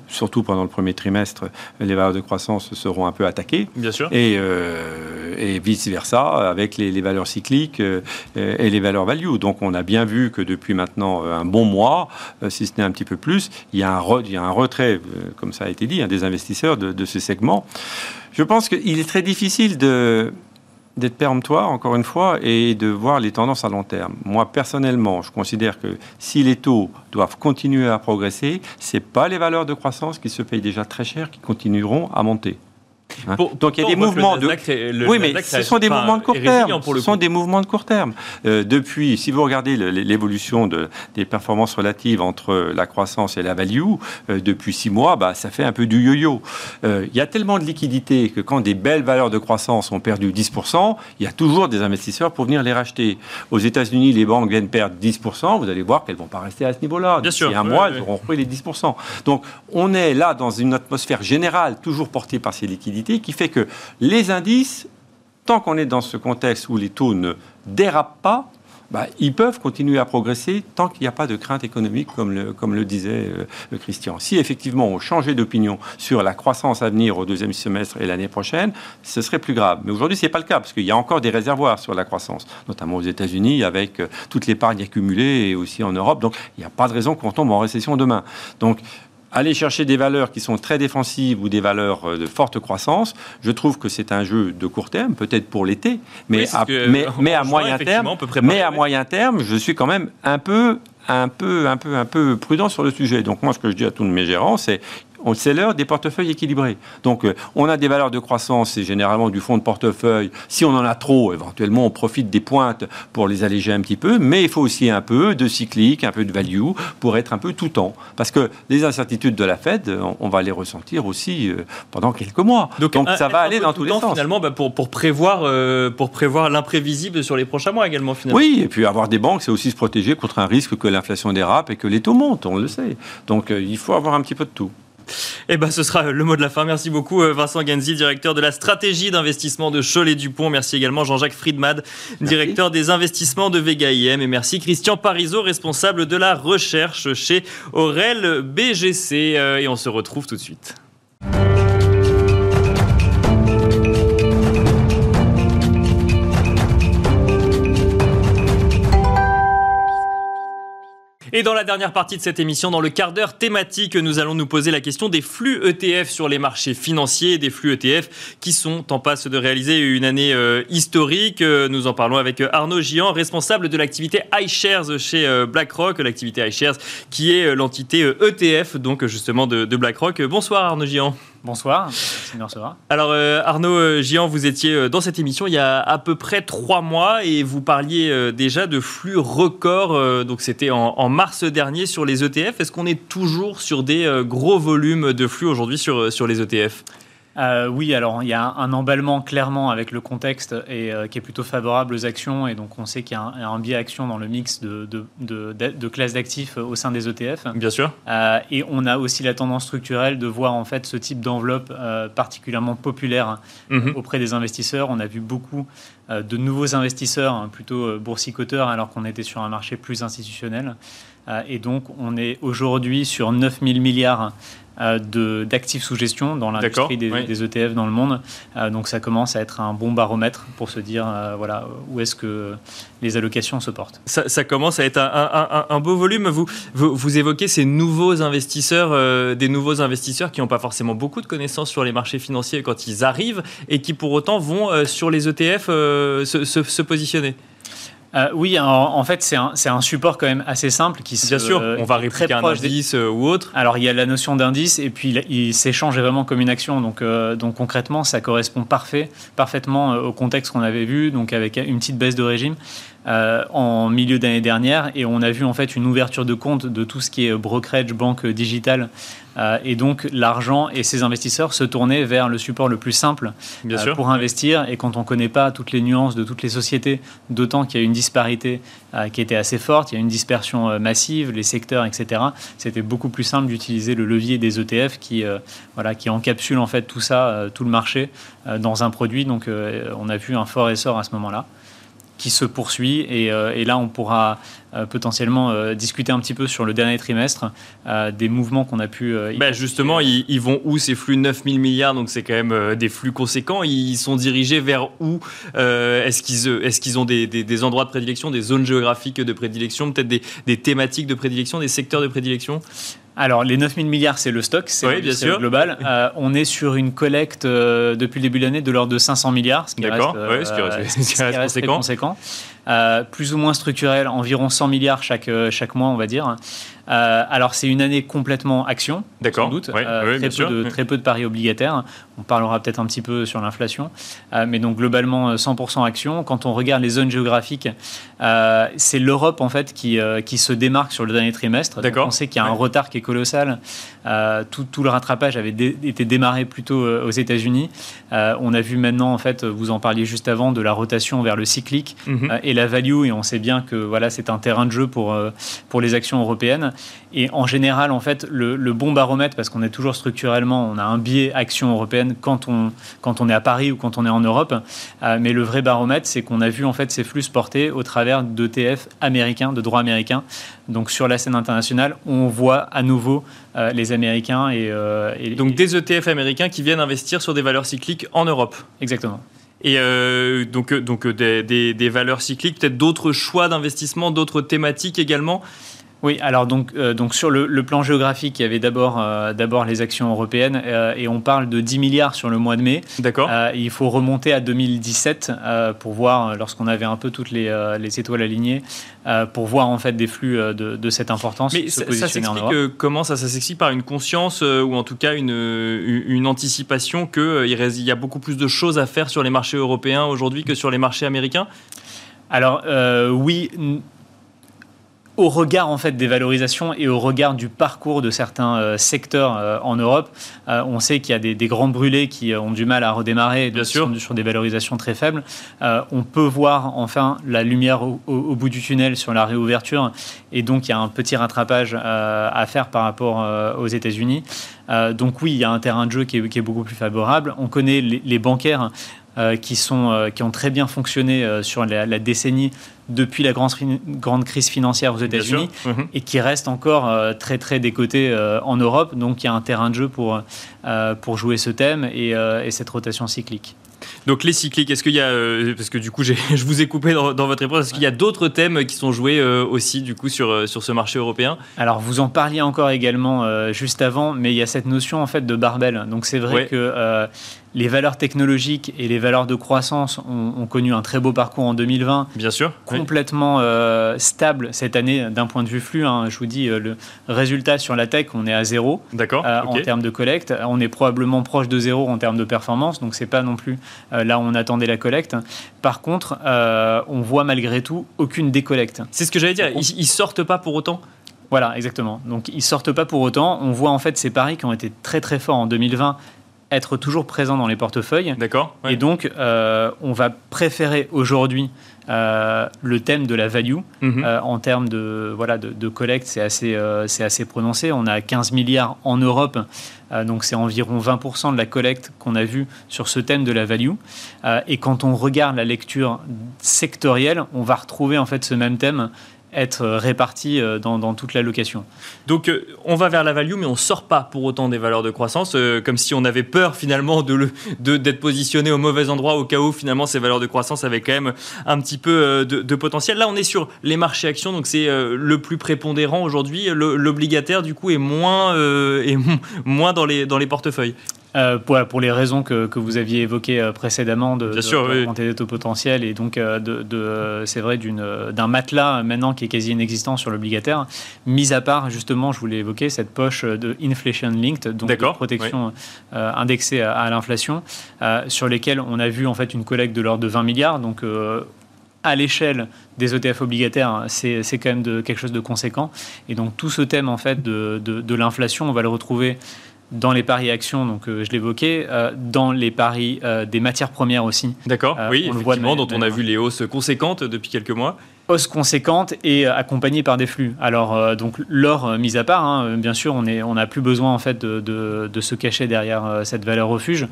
surtout pendant le premier trimestre, les valeurs de croissance seront un peu attaquées. Bien sûr. Et, euh, et vice-versa avec les, valeurs cycliques euh, et les valeurs value. Donc on a bien vu que depuis maintenant un bon mois, euh, si ce n'est un petit peu plus, il y a un, il y a un retrait, comme ça a été dit, hein, des investisseurs de, de ce segment. Je pense qu'il est très difficile de d'être péremptoire, encore une fois, et de voir les tendances à long terme. Moi, personnellement, je considère que si les taux doivent continuer à progresser, ce pas les valeurs de croissance qui se payent déjà très cher qui continueront à monter. Hein. Donc il y a des mouvements de. oui, mais ce sont des mouvements de court terme. Ce sont des mouvements de court terme. Depuis, si vous regardez l'évolution de, des performances relatives entre la croissance et la value, euh, depuis six mois, bah, ça fait un peu du yo-yo. Euh, il y a tellement de liquidités que quand des belles valeurs de croissance ont perdu 10%, il y a toujours des investisseurs pour venir les racheter. Aux États-Unis, les banques viennent perdre 10%. Vous allez voir qu'elles ne vont pas rester à ce niveau-là. D'ici un mois, elles auront repris les 10%. Donc on est là dans une atmosphère générale, toujours portée par ces liquidités qui fait que les indices, tant qu'on est dans ce contexte où les taux ne dérapent pas, bah, ils peuvent continuer à progresser tant qu'il n'y a pas de crainte économique, comme le, comme le disait euh, Christian. Si effectivement on changeait d'opinion sur la croissance à venir au deuxième semestre et l'année prochaine, ce serait plus grave. Mais aujourd'hui, ce n'est pas le cas, parce qu'il y a encore des réservoirs sur la croissance, notamment aux États-Unis, avec euh, toute l'épargne accumulée et aussi en Europe. Donc, il n'y a pas de raison qu'on tombe en récession demain. Donc, aller chercher des valeurs qui sont très défensives ou des valeurs euh, de forte croissance, je trouve que c'est un jeu de court terme, peut-être pour l'été, mais, à, mais, mais à moyen terme, mais à moyen terme, je suis quand même un peu un peu, un peu, un peu prudent sur le sujet. Donc moi, ce que je dis à tous mes gérants, c'est c'est l'heure des portefeuilles équilibrés. Donc, euh, on a des valeurs de croissance, c'est généralement du fonds de portefeuille. Si on en a trop, éventuellement, on profite des pointes pour les alléger un petit peu, mais il faut aussi un peu de cyclique, un peu de value pour être un peu tout temps. Parce que les incertitudes de la Fed, on, va les ressentir aussi euh, pendant quelques mois. Donc, ça va aller dans tous les sens. Finalement, bah, pour, pour, prévoir, euh, pour prévoir l'imprévisible sur les prochains mois également, finalement. Oui, et puis avoir des banques, c'est aussi se protéger contre un risque que l'inflation dérape et que les taux montent, on le sait. Donc, il faut avoir un petit peu de tout. Eh ben, ce sera le mot de la fin. Merci beaucoup Vincent Genzi, directeur de la stratégie d'investissement de Cholet-Dupont. Merci également Jean-Jacques Friedman, directeur des investissements de Vega IM. Et merci Christian Parizeau, responsable de la recherche chez Aurel BGC. Et on se retrouve tout de suite. Et dans la dernière partie de cette émission, dans le quart d'heure thématique, nous allons nous poser la question des flux ETF sur les marchés financiers, des flux ETF qui sont en passe de réaliser une année euh, historique. Euh, nous en parlons avec euh, Arnaud Gian, responsable de l'activité iShares chez BlackRock, l'activité iShares qui est l'entité ETF, e donc justement de BlackRock. Bonsoir Arnaud Gian. Bonsoir, merci de recevoir. Alors euh, Arnaud euh, Gian, vous étiez euh, dans cette émission il y a à peu près trois mois et vous parliez déjà de flux records, donc c'était en, mars dernier sur les ETF. Est-ce qu'on est toujours sur des gros volumes de flux aujourd'hui sur, sur les ETF euh, oui, alors il y a un emballement clairement avec le contexte et euh, qui est plutôt favorable aux actions et donc on sait qu'il y a un, biais action dans le mix de, de, classes d'actifs au sein des ETF. Bien sûr. Euh, et on a aussi la tendance structurelle de voir en fait ce type d'enveloppe particulièrement populaire mhm. auprès des investisseurs. On a vu beaucoup de nouveaux investisseurs hein, plutôt boursicoteurs alors qu'on était sur un marché plus institutionnel. Et donc on est aujourd'hui sur 9000 milliards euh, d'actifs sous gestion dans l'industrie des, ETF dans le monde. Euh, donc ça commence à être un bon baromètre pour se dire euh, voilà, où est-ce que les allocations se portent. Ça, commence à être un, beau volume. Vous, vous, évoquez ces nouveaux investisseurs, des nouveaux investisseurs qui n'ont pas forcément beaucoup de connaissances sur les marchés financiers quand ils arrivent et qui pour autant vont sur les ETF se positionner. Euh, oui, en, fait, c'est un, support quand même assez simple qui Bien sûr, on va répliquer un indice euh, ou autre. Alors, il y a la notion d'indice et puis il, s'échange vraiment comme une action. Donc, euh, donc concrètement, ça correspond parfait, parfaitement au contexte qu'on avait vu, donc avec une petite baisse de régime. Euh, en milieu d'année dernière et on a vu en fait une ouverture de compte de tout ce qui est brokerage, banque digitale euh, et donc l'argent et ses investisseurs se tournaient vers le support le plus simple euh, pour investir et quand on ne connaît pas toutes les nuances de toutes les sociétés, d'autant qu'il y a une disparité qui était assez forte, il y a une dispersion massive, les secteurs, etc. C'était beaucoup plus simple d'utiliser le levier des ETF qui, voilà, qui encapsule en fait tout ça, tout le marché dans un produit. Donc on a vu un fort essor à ce moment-là qui se poursuit. Et, euh, là, on pourra potentiellement euh, discuter un petit peu sur le dernier trimestre des mouvements qu'on a pu. Ben justement, ils, vont où ces flux 9000 milliards? Donc, c'est quand même des flux conséquents. Ils sont dirigés vers où Est-ce qu'ils est qu'ils ont des, des, endroits de prédilection, des zones géographiques de prédilection, peut-être des, des thématiques de prédilection, des secteurs de prédilection? Alors, les 9000 milliards, c'est le stock, c'est le global. Euh, on est sur une collecte euh, depuis le début de l'année de l'ordre de 500 milliards, ce qui reste, euh, ce qui reste, très conséquent. Plus ou moins structurel, environ 100 milliards chaque, chaque mois, on va dire. Euh, alors c'est une année complètement action, sans doute, euh, très, peu de, très, peu de, paris obligataires. On parlera peut-être un petit peu sur l'inflation, euh, mais donc globalement 100% action. Quand on regarde les zones géographiques, c'est l'Europe en fait qui, qui se démarque sur le dernier trimestre. on sait qu'il y a un retard qui est colossal. Tout, tout, le rattrapage avait été démarré plutôt aux États-Unis. on a vu maintenant en fait, vous en parliez juste avant, de la rotation vers le cyclique mhm. et la value, et on sait bien que voilà c'est un terrain de jeu pour pour les actions européennes. Et en général, en fait, le, bon baromètre, parce qu'on est toujours structurellement, on a un biais action européenne quand on, quand on est à Paris ou quand on est en Europe. Euh, mais le vrai baromètre, c'est qu'on a vu en fait ces flux portés au travers d'ETF américains, de droits américains. Donc sur la scène internationale, on voit à nouveau euh, les Américains et, euh, donc des ETF américains qui viennent investir sur des valeurs cycliques en Europe. Exactement. Et donc, donc des, des, des valeurs cycliques, peut-être d'autres choix d'investissement, d'autres thématiques également oui, alors donc, euh, donc sur le, plan géographique, il y avait d'abord euh, d'abord les actions européennes euh, et on parle de 10 milliards sur le mois de mai. D'accord. il faut remonter à 2017 pour voir, lorsqu'on avait un peu toutes les, les étoiles alignées, pour voir en fait des flux de, de cette importance. Mais ça, ça s'explique comment ça, ça s'explique par une conscience ou en tout cas une, une anticipation qu'il il y a beaucoup plus de choses à faire sur les marchés européens aujourd'hui que sur les marchés américains? Alors oui, au regard en fait des valorisations et au regard du parcours de certains euh, secteurs euh, en Europe, euh, on sait qu'il y a des, grands brûlés qui ont du mal à redémarrer Bien sûr. Sur, des valorisations très faibles. on peut voir enfin la lumière au, bout du tunnel sur la réouverture et donc il y a un petit rattrapage à faire par rapport aux États-Unis. donc oui, il y a un terrain de jeu qui est, beaucoup plus favorable. On connaît les, bancaires qui, sont, qui ont très bien fonctionné sur la, décennie depuis la grande, grande crise financière aux États-Unis mhm. et qui restent encore très très décotés en Europe. Donc il y a un terrain de jeu pour, pour jouer ce thème et cette rotation cyclique. Donc les cycliques, est-ce qu'il y a, euh, parce que du coup je vous ai coupé dans, votre réponse, est-ce qu'il y a d'autres thèmes qui sont joués euh, aussi du coup sur, euh, sur ce marché européen? Alors vous en parliez encore également juste avant, mais il y a cette notion en fait de barbel. Donc c'est vrai que les valeurs technologiques et les valeurs de croissance ont, connu un très beau parcours en 2020. Bien sûr. Complètement stable cette année d'un point de vue flux. Hein. Je vous dis, le résultat sur la tech, on est à zéro. D'accord. En termes de collecte. On est probablement proche de zéro en termes de performance. Donc c'est pas non plus euh, là, on attendait la collecte. Par contre, euh, on voit malgré tout aucune décollecte. C'est ce que j'allais dire. Ils, ils sortent pas pour autant. Voilà, exactement. Donc ils sortent pas pour autant. On voit en fait ces paris qui ont été très très forts en 2020 être toujours présents dans les portefeuilles. D'accord. Et donc, euh, on va préférer aujourd'hui le thème de la value mhm. en termes de, voilà, de, collecte. C'est assez, c'est assez prononcé. On a 15 milliards en Europe euh, donc c'est environ 20% de la collecte qu'on a vue sur ce thème de la value. Euh, et quand on regarde la lecture sectorielle, on va retrouver en fait ce même thème être réparti euh, dans, toute la location. Donc on va vers la value, mais on ne sort pas pour autant des valeurs de croissance, comme si on avait peur finalement de d'être positionné au mauvais endroit au cas où finalement ces valeurs de croissance avaient quand même un petit peu de, potentiel. Là on est sur les marchés actions, donc c'est le plus prépondérant aujourd'hui. L'obligataire du coup est moins, est moins dans les, dans les portefeuilles. Euh, pour, les raisons que, que vous aviez évoquées euh, précédemment de, de, des taux potentiels et donc euh, de, c'est vrai d'un matelas maintenant qui est quasi inexistant sur l'obligataire, mis à part justement, je voulais évoquer cette poche de inflation linked, donc de protection indexée à, l'inflation, sur lesquelles on a vu en fait une collecte de l'ordre de 20 milliards, donc à l'échelle des ETF obligataires, c'est quand même de, quelque chose de conséquent. Et donc tout ce thème en fait de, de l'inflation, on va le retrouver dans les paris actions, donc euh, je l'évoquais, euh, dans les paris euh, des matières premières aussi. D'accord, oui, effectivement, dont on a vu les hausses conséquentes depuis quelques mois. Hausses conséquentes et accompagnées par des flux. Alors, donc l'or mis à part, hein, bien sûr, on n'a on plus besoin en fait de, de, de, se cacher derrière cette valeur refuge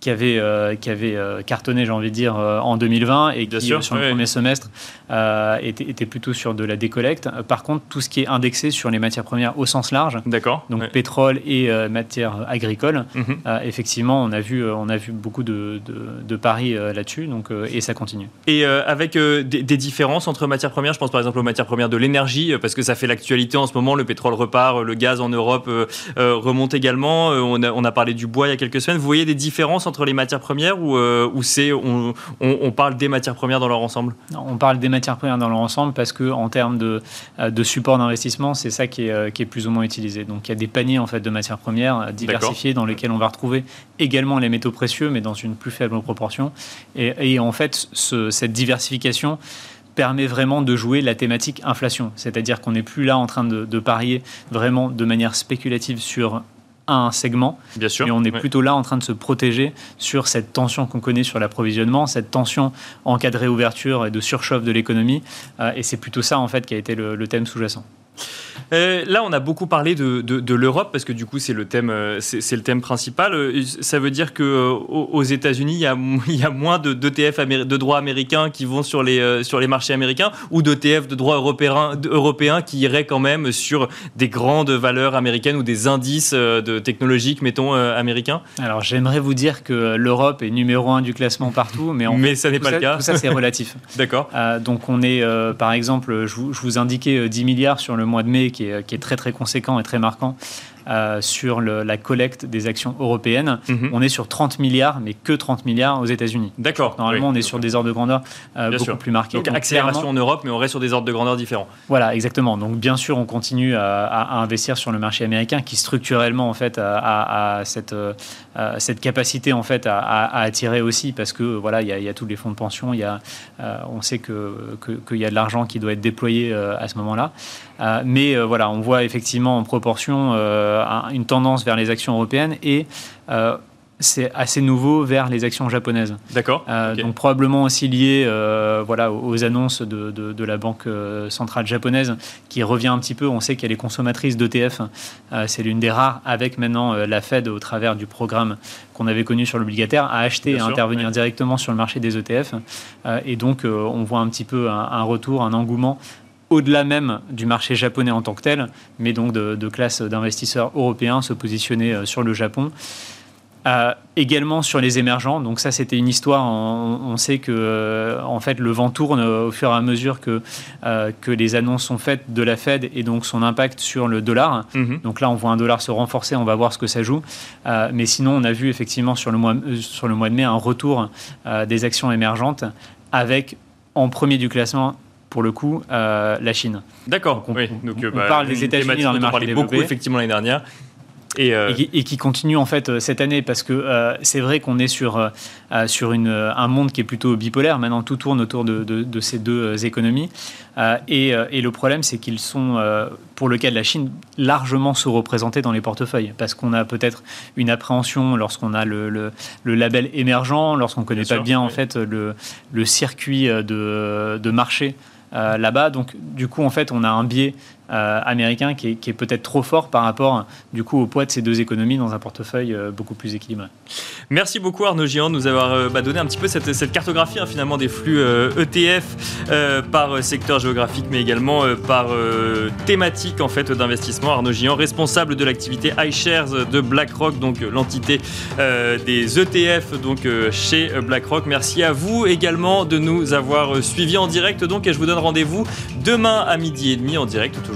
qui avait, qui avait cartonné, j'ai envie de dire, en 2020 et qui, sur le premier semestre, était, était, plutôt sur de la décollecte. Par contre, tout ce qui est indexé sur les matières premières au sens large, donc pétrole et matières agricoles, mhm. effectivement, on a vu, on a vu beaucoup de, de, paris là-dessus, donc et ça continue. Et avec des, des, différences entre matières premières, je pense par exemple aux matières premières de l'énergie, parce que ça fait l'actualité en ce moment, le pétrole repart, le gaz en Europe remonte également, on a, on a parlé du bois il y a quelques semaines. Vous voyez des différences entre les matières premières ou, euh, c'est on, on, parle des matières premières dans leur ensemble? On parle des matières premières dans leur ensemble parce que en termes de, euh, de support d'investissement, c'est ça qui est, euh, qui est, plus ou moins utilisé. Donc il y a des paniers en fait de matières premières diversifiés dans lesquels on va retrouver également les métaux précieux, mais dans une plus faible proportion. Et, et en fait, ce, cette diversification permet vraiment de jouer la thématique inflation. C'est-à-dire qu'on n'est plus là en train de, de, parier vraiment de manière spéculative sur un segment. Bien sûr. Et on est plutôt là en train de se protéger sur cette tension qu'on connaît sur l'approvisionnement, cette tension en cas de réouverture et de surchauffe de l'économie. Euh, et c'est plutôt ça, en fait, qui a été le thème sous-jacent. Euh, là, on a beaucoup parlé de, l'Europe parce que du coup, c'est le thème, euh, c'est le thème principal. Euh, ça veut dire que aux États-Unis, il y a, y a moins de d'ETF de droits américains qui vont sur les sur les marchés américains ou d'ETF de droits européens européens qui iraient quand même sur des grandes valeurs américaines ou des indices de technologiques, mettons américains. Alors, j'aimerais vous dire que l'Europe est numéro un du classement partout, mais en mais ça n'est pas le cas. Tout ça, c'est relatif. D'accord. donc, on est, par exemple, je vous, je vous indiquais 10 milliards sur le mois de mai est, qui est très très conséquent et très marquant. Euh, sur la collecte des actions européennes. Mhm. On est sur 30 milliards, mais que 30 milliards aux États-Unis. D'accord. Normalement, on est sur des ordres de grandeur euh, beaucoup plus marqués. Donc, accélération en Europe, mais on reste sur des ordres de grandeur différents. Voilà, exactement. Donc bien sûr, on continue à, investir sur le marché américain, qui structurellement en fait a, cette, euh, cette capacité en fait à, attirer aussi, parce que voilà, il y, a tous les fonds de pension, il y a, on sait que qu'il y a de l'argent qui doit être déployé à ce moment-là. mais voilà, on voit effectivement en proportion euh, une tendance vers les actions européennes et euh, c'est assez nouveau vers les actions japonaises. D'accord. Donc probablement aussi lié voilà, aux annonces de, de, la Banque centrale japonaise qui revient un petit peu. On sait qu'elle est consommatrice d'ETF. c'est l'une des rares avec maintenant la Fed au travers du programme qu'on avait connu sur l'obligataire à acheter et à intervenir directement sur le marché des ETF. et donc on voit un petit peu un retour, un engouement au-delà même du marché japonais en tant que tel, mais donc de, classe d'investisseurs européens se positionner euh, sur le Japon. Euh, également sur les émergents. Donc ça, c'était une histoire. On, sait que euh, en fait, le vent tourne au fur et à mesure que que les annonces sont faites de la Fed et donc son impact sur le dollar. Mhm. Donc là, on voit un dollar se renforcer. On va voir ce que ça joue. mais sinon, on a vu effectivement sur le mois sur le mois de mai un retour des actions émergentes avec en premier du classement pour le coup, euh, la Chine. D'accord. On, oui. Donc, on bah, parle des États-Unis dans les marchés développés. beaucoup effectivement l'année dernière. Euh, et, qui, continue en fait euh, cette année parce que euh, c'est vrai qu'on est sur, sur une, un monde qui est plutôt bipolaire. Maintenant, tout tourne autour de, de, ces deux économies. Et, et, le problème, c'est qu'ils sont, pour le cas de la Chine, largement sous-représentés dans les portefeuilles parce qu'on a peut-être une appréhension lorsqu'on a le, le, label émergent, lorsqu'on ne connaît pas bien en fait le, le circuit de, de marché. Là-bas. Donc, du coup, en fait, on a un biais euh, américain qui est, peut-être trop fort par rapport du coup au poids de ces deux économies dans un portefeuille euh, beaucoup plus équilibré. Merci beaucoup Arnaud Giant de nous avoir euh, bah, donné un petit peu cette, cartographie hein, finalement des flux ETF e par secteur géographique mais également par thématique en fait d'investissement. Arnaud Giant, responsable de l'activité iShares de BlackRock, donc l'entité des ETF donc chez BlackRock. Merci à vous également de nous avoir suivis en direct donc et je vous donne rendez-vous demain à midi et demi en direct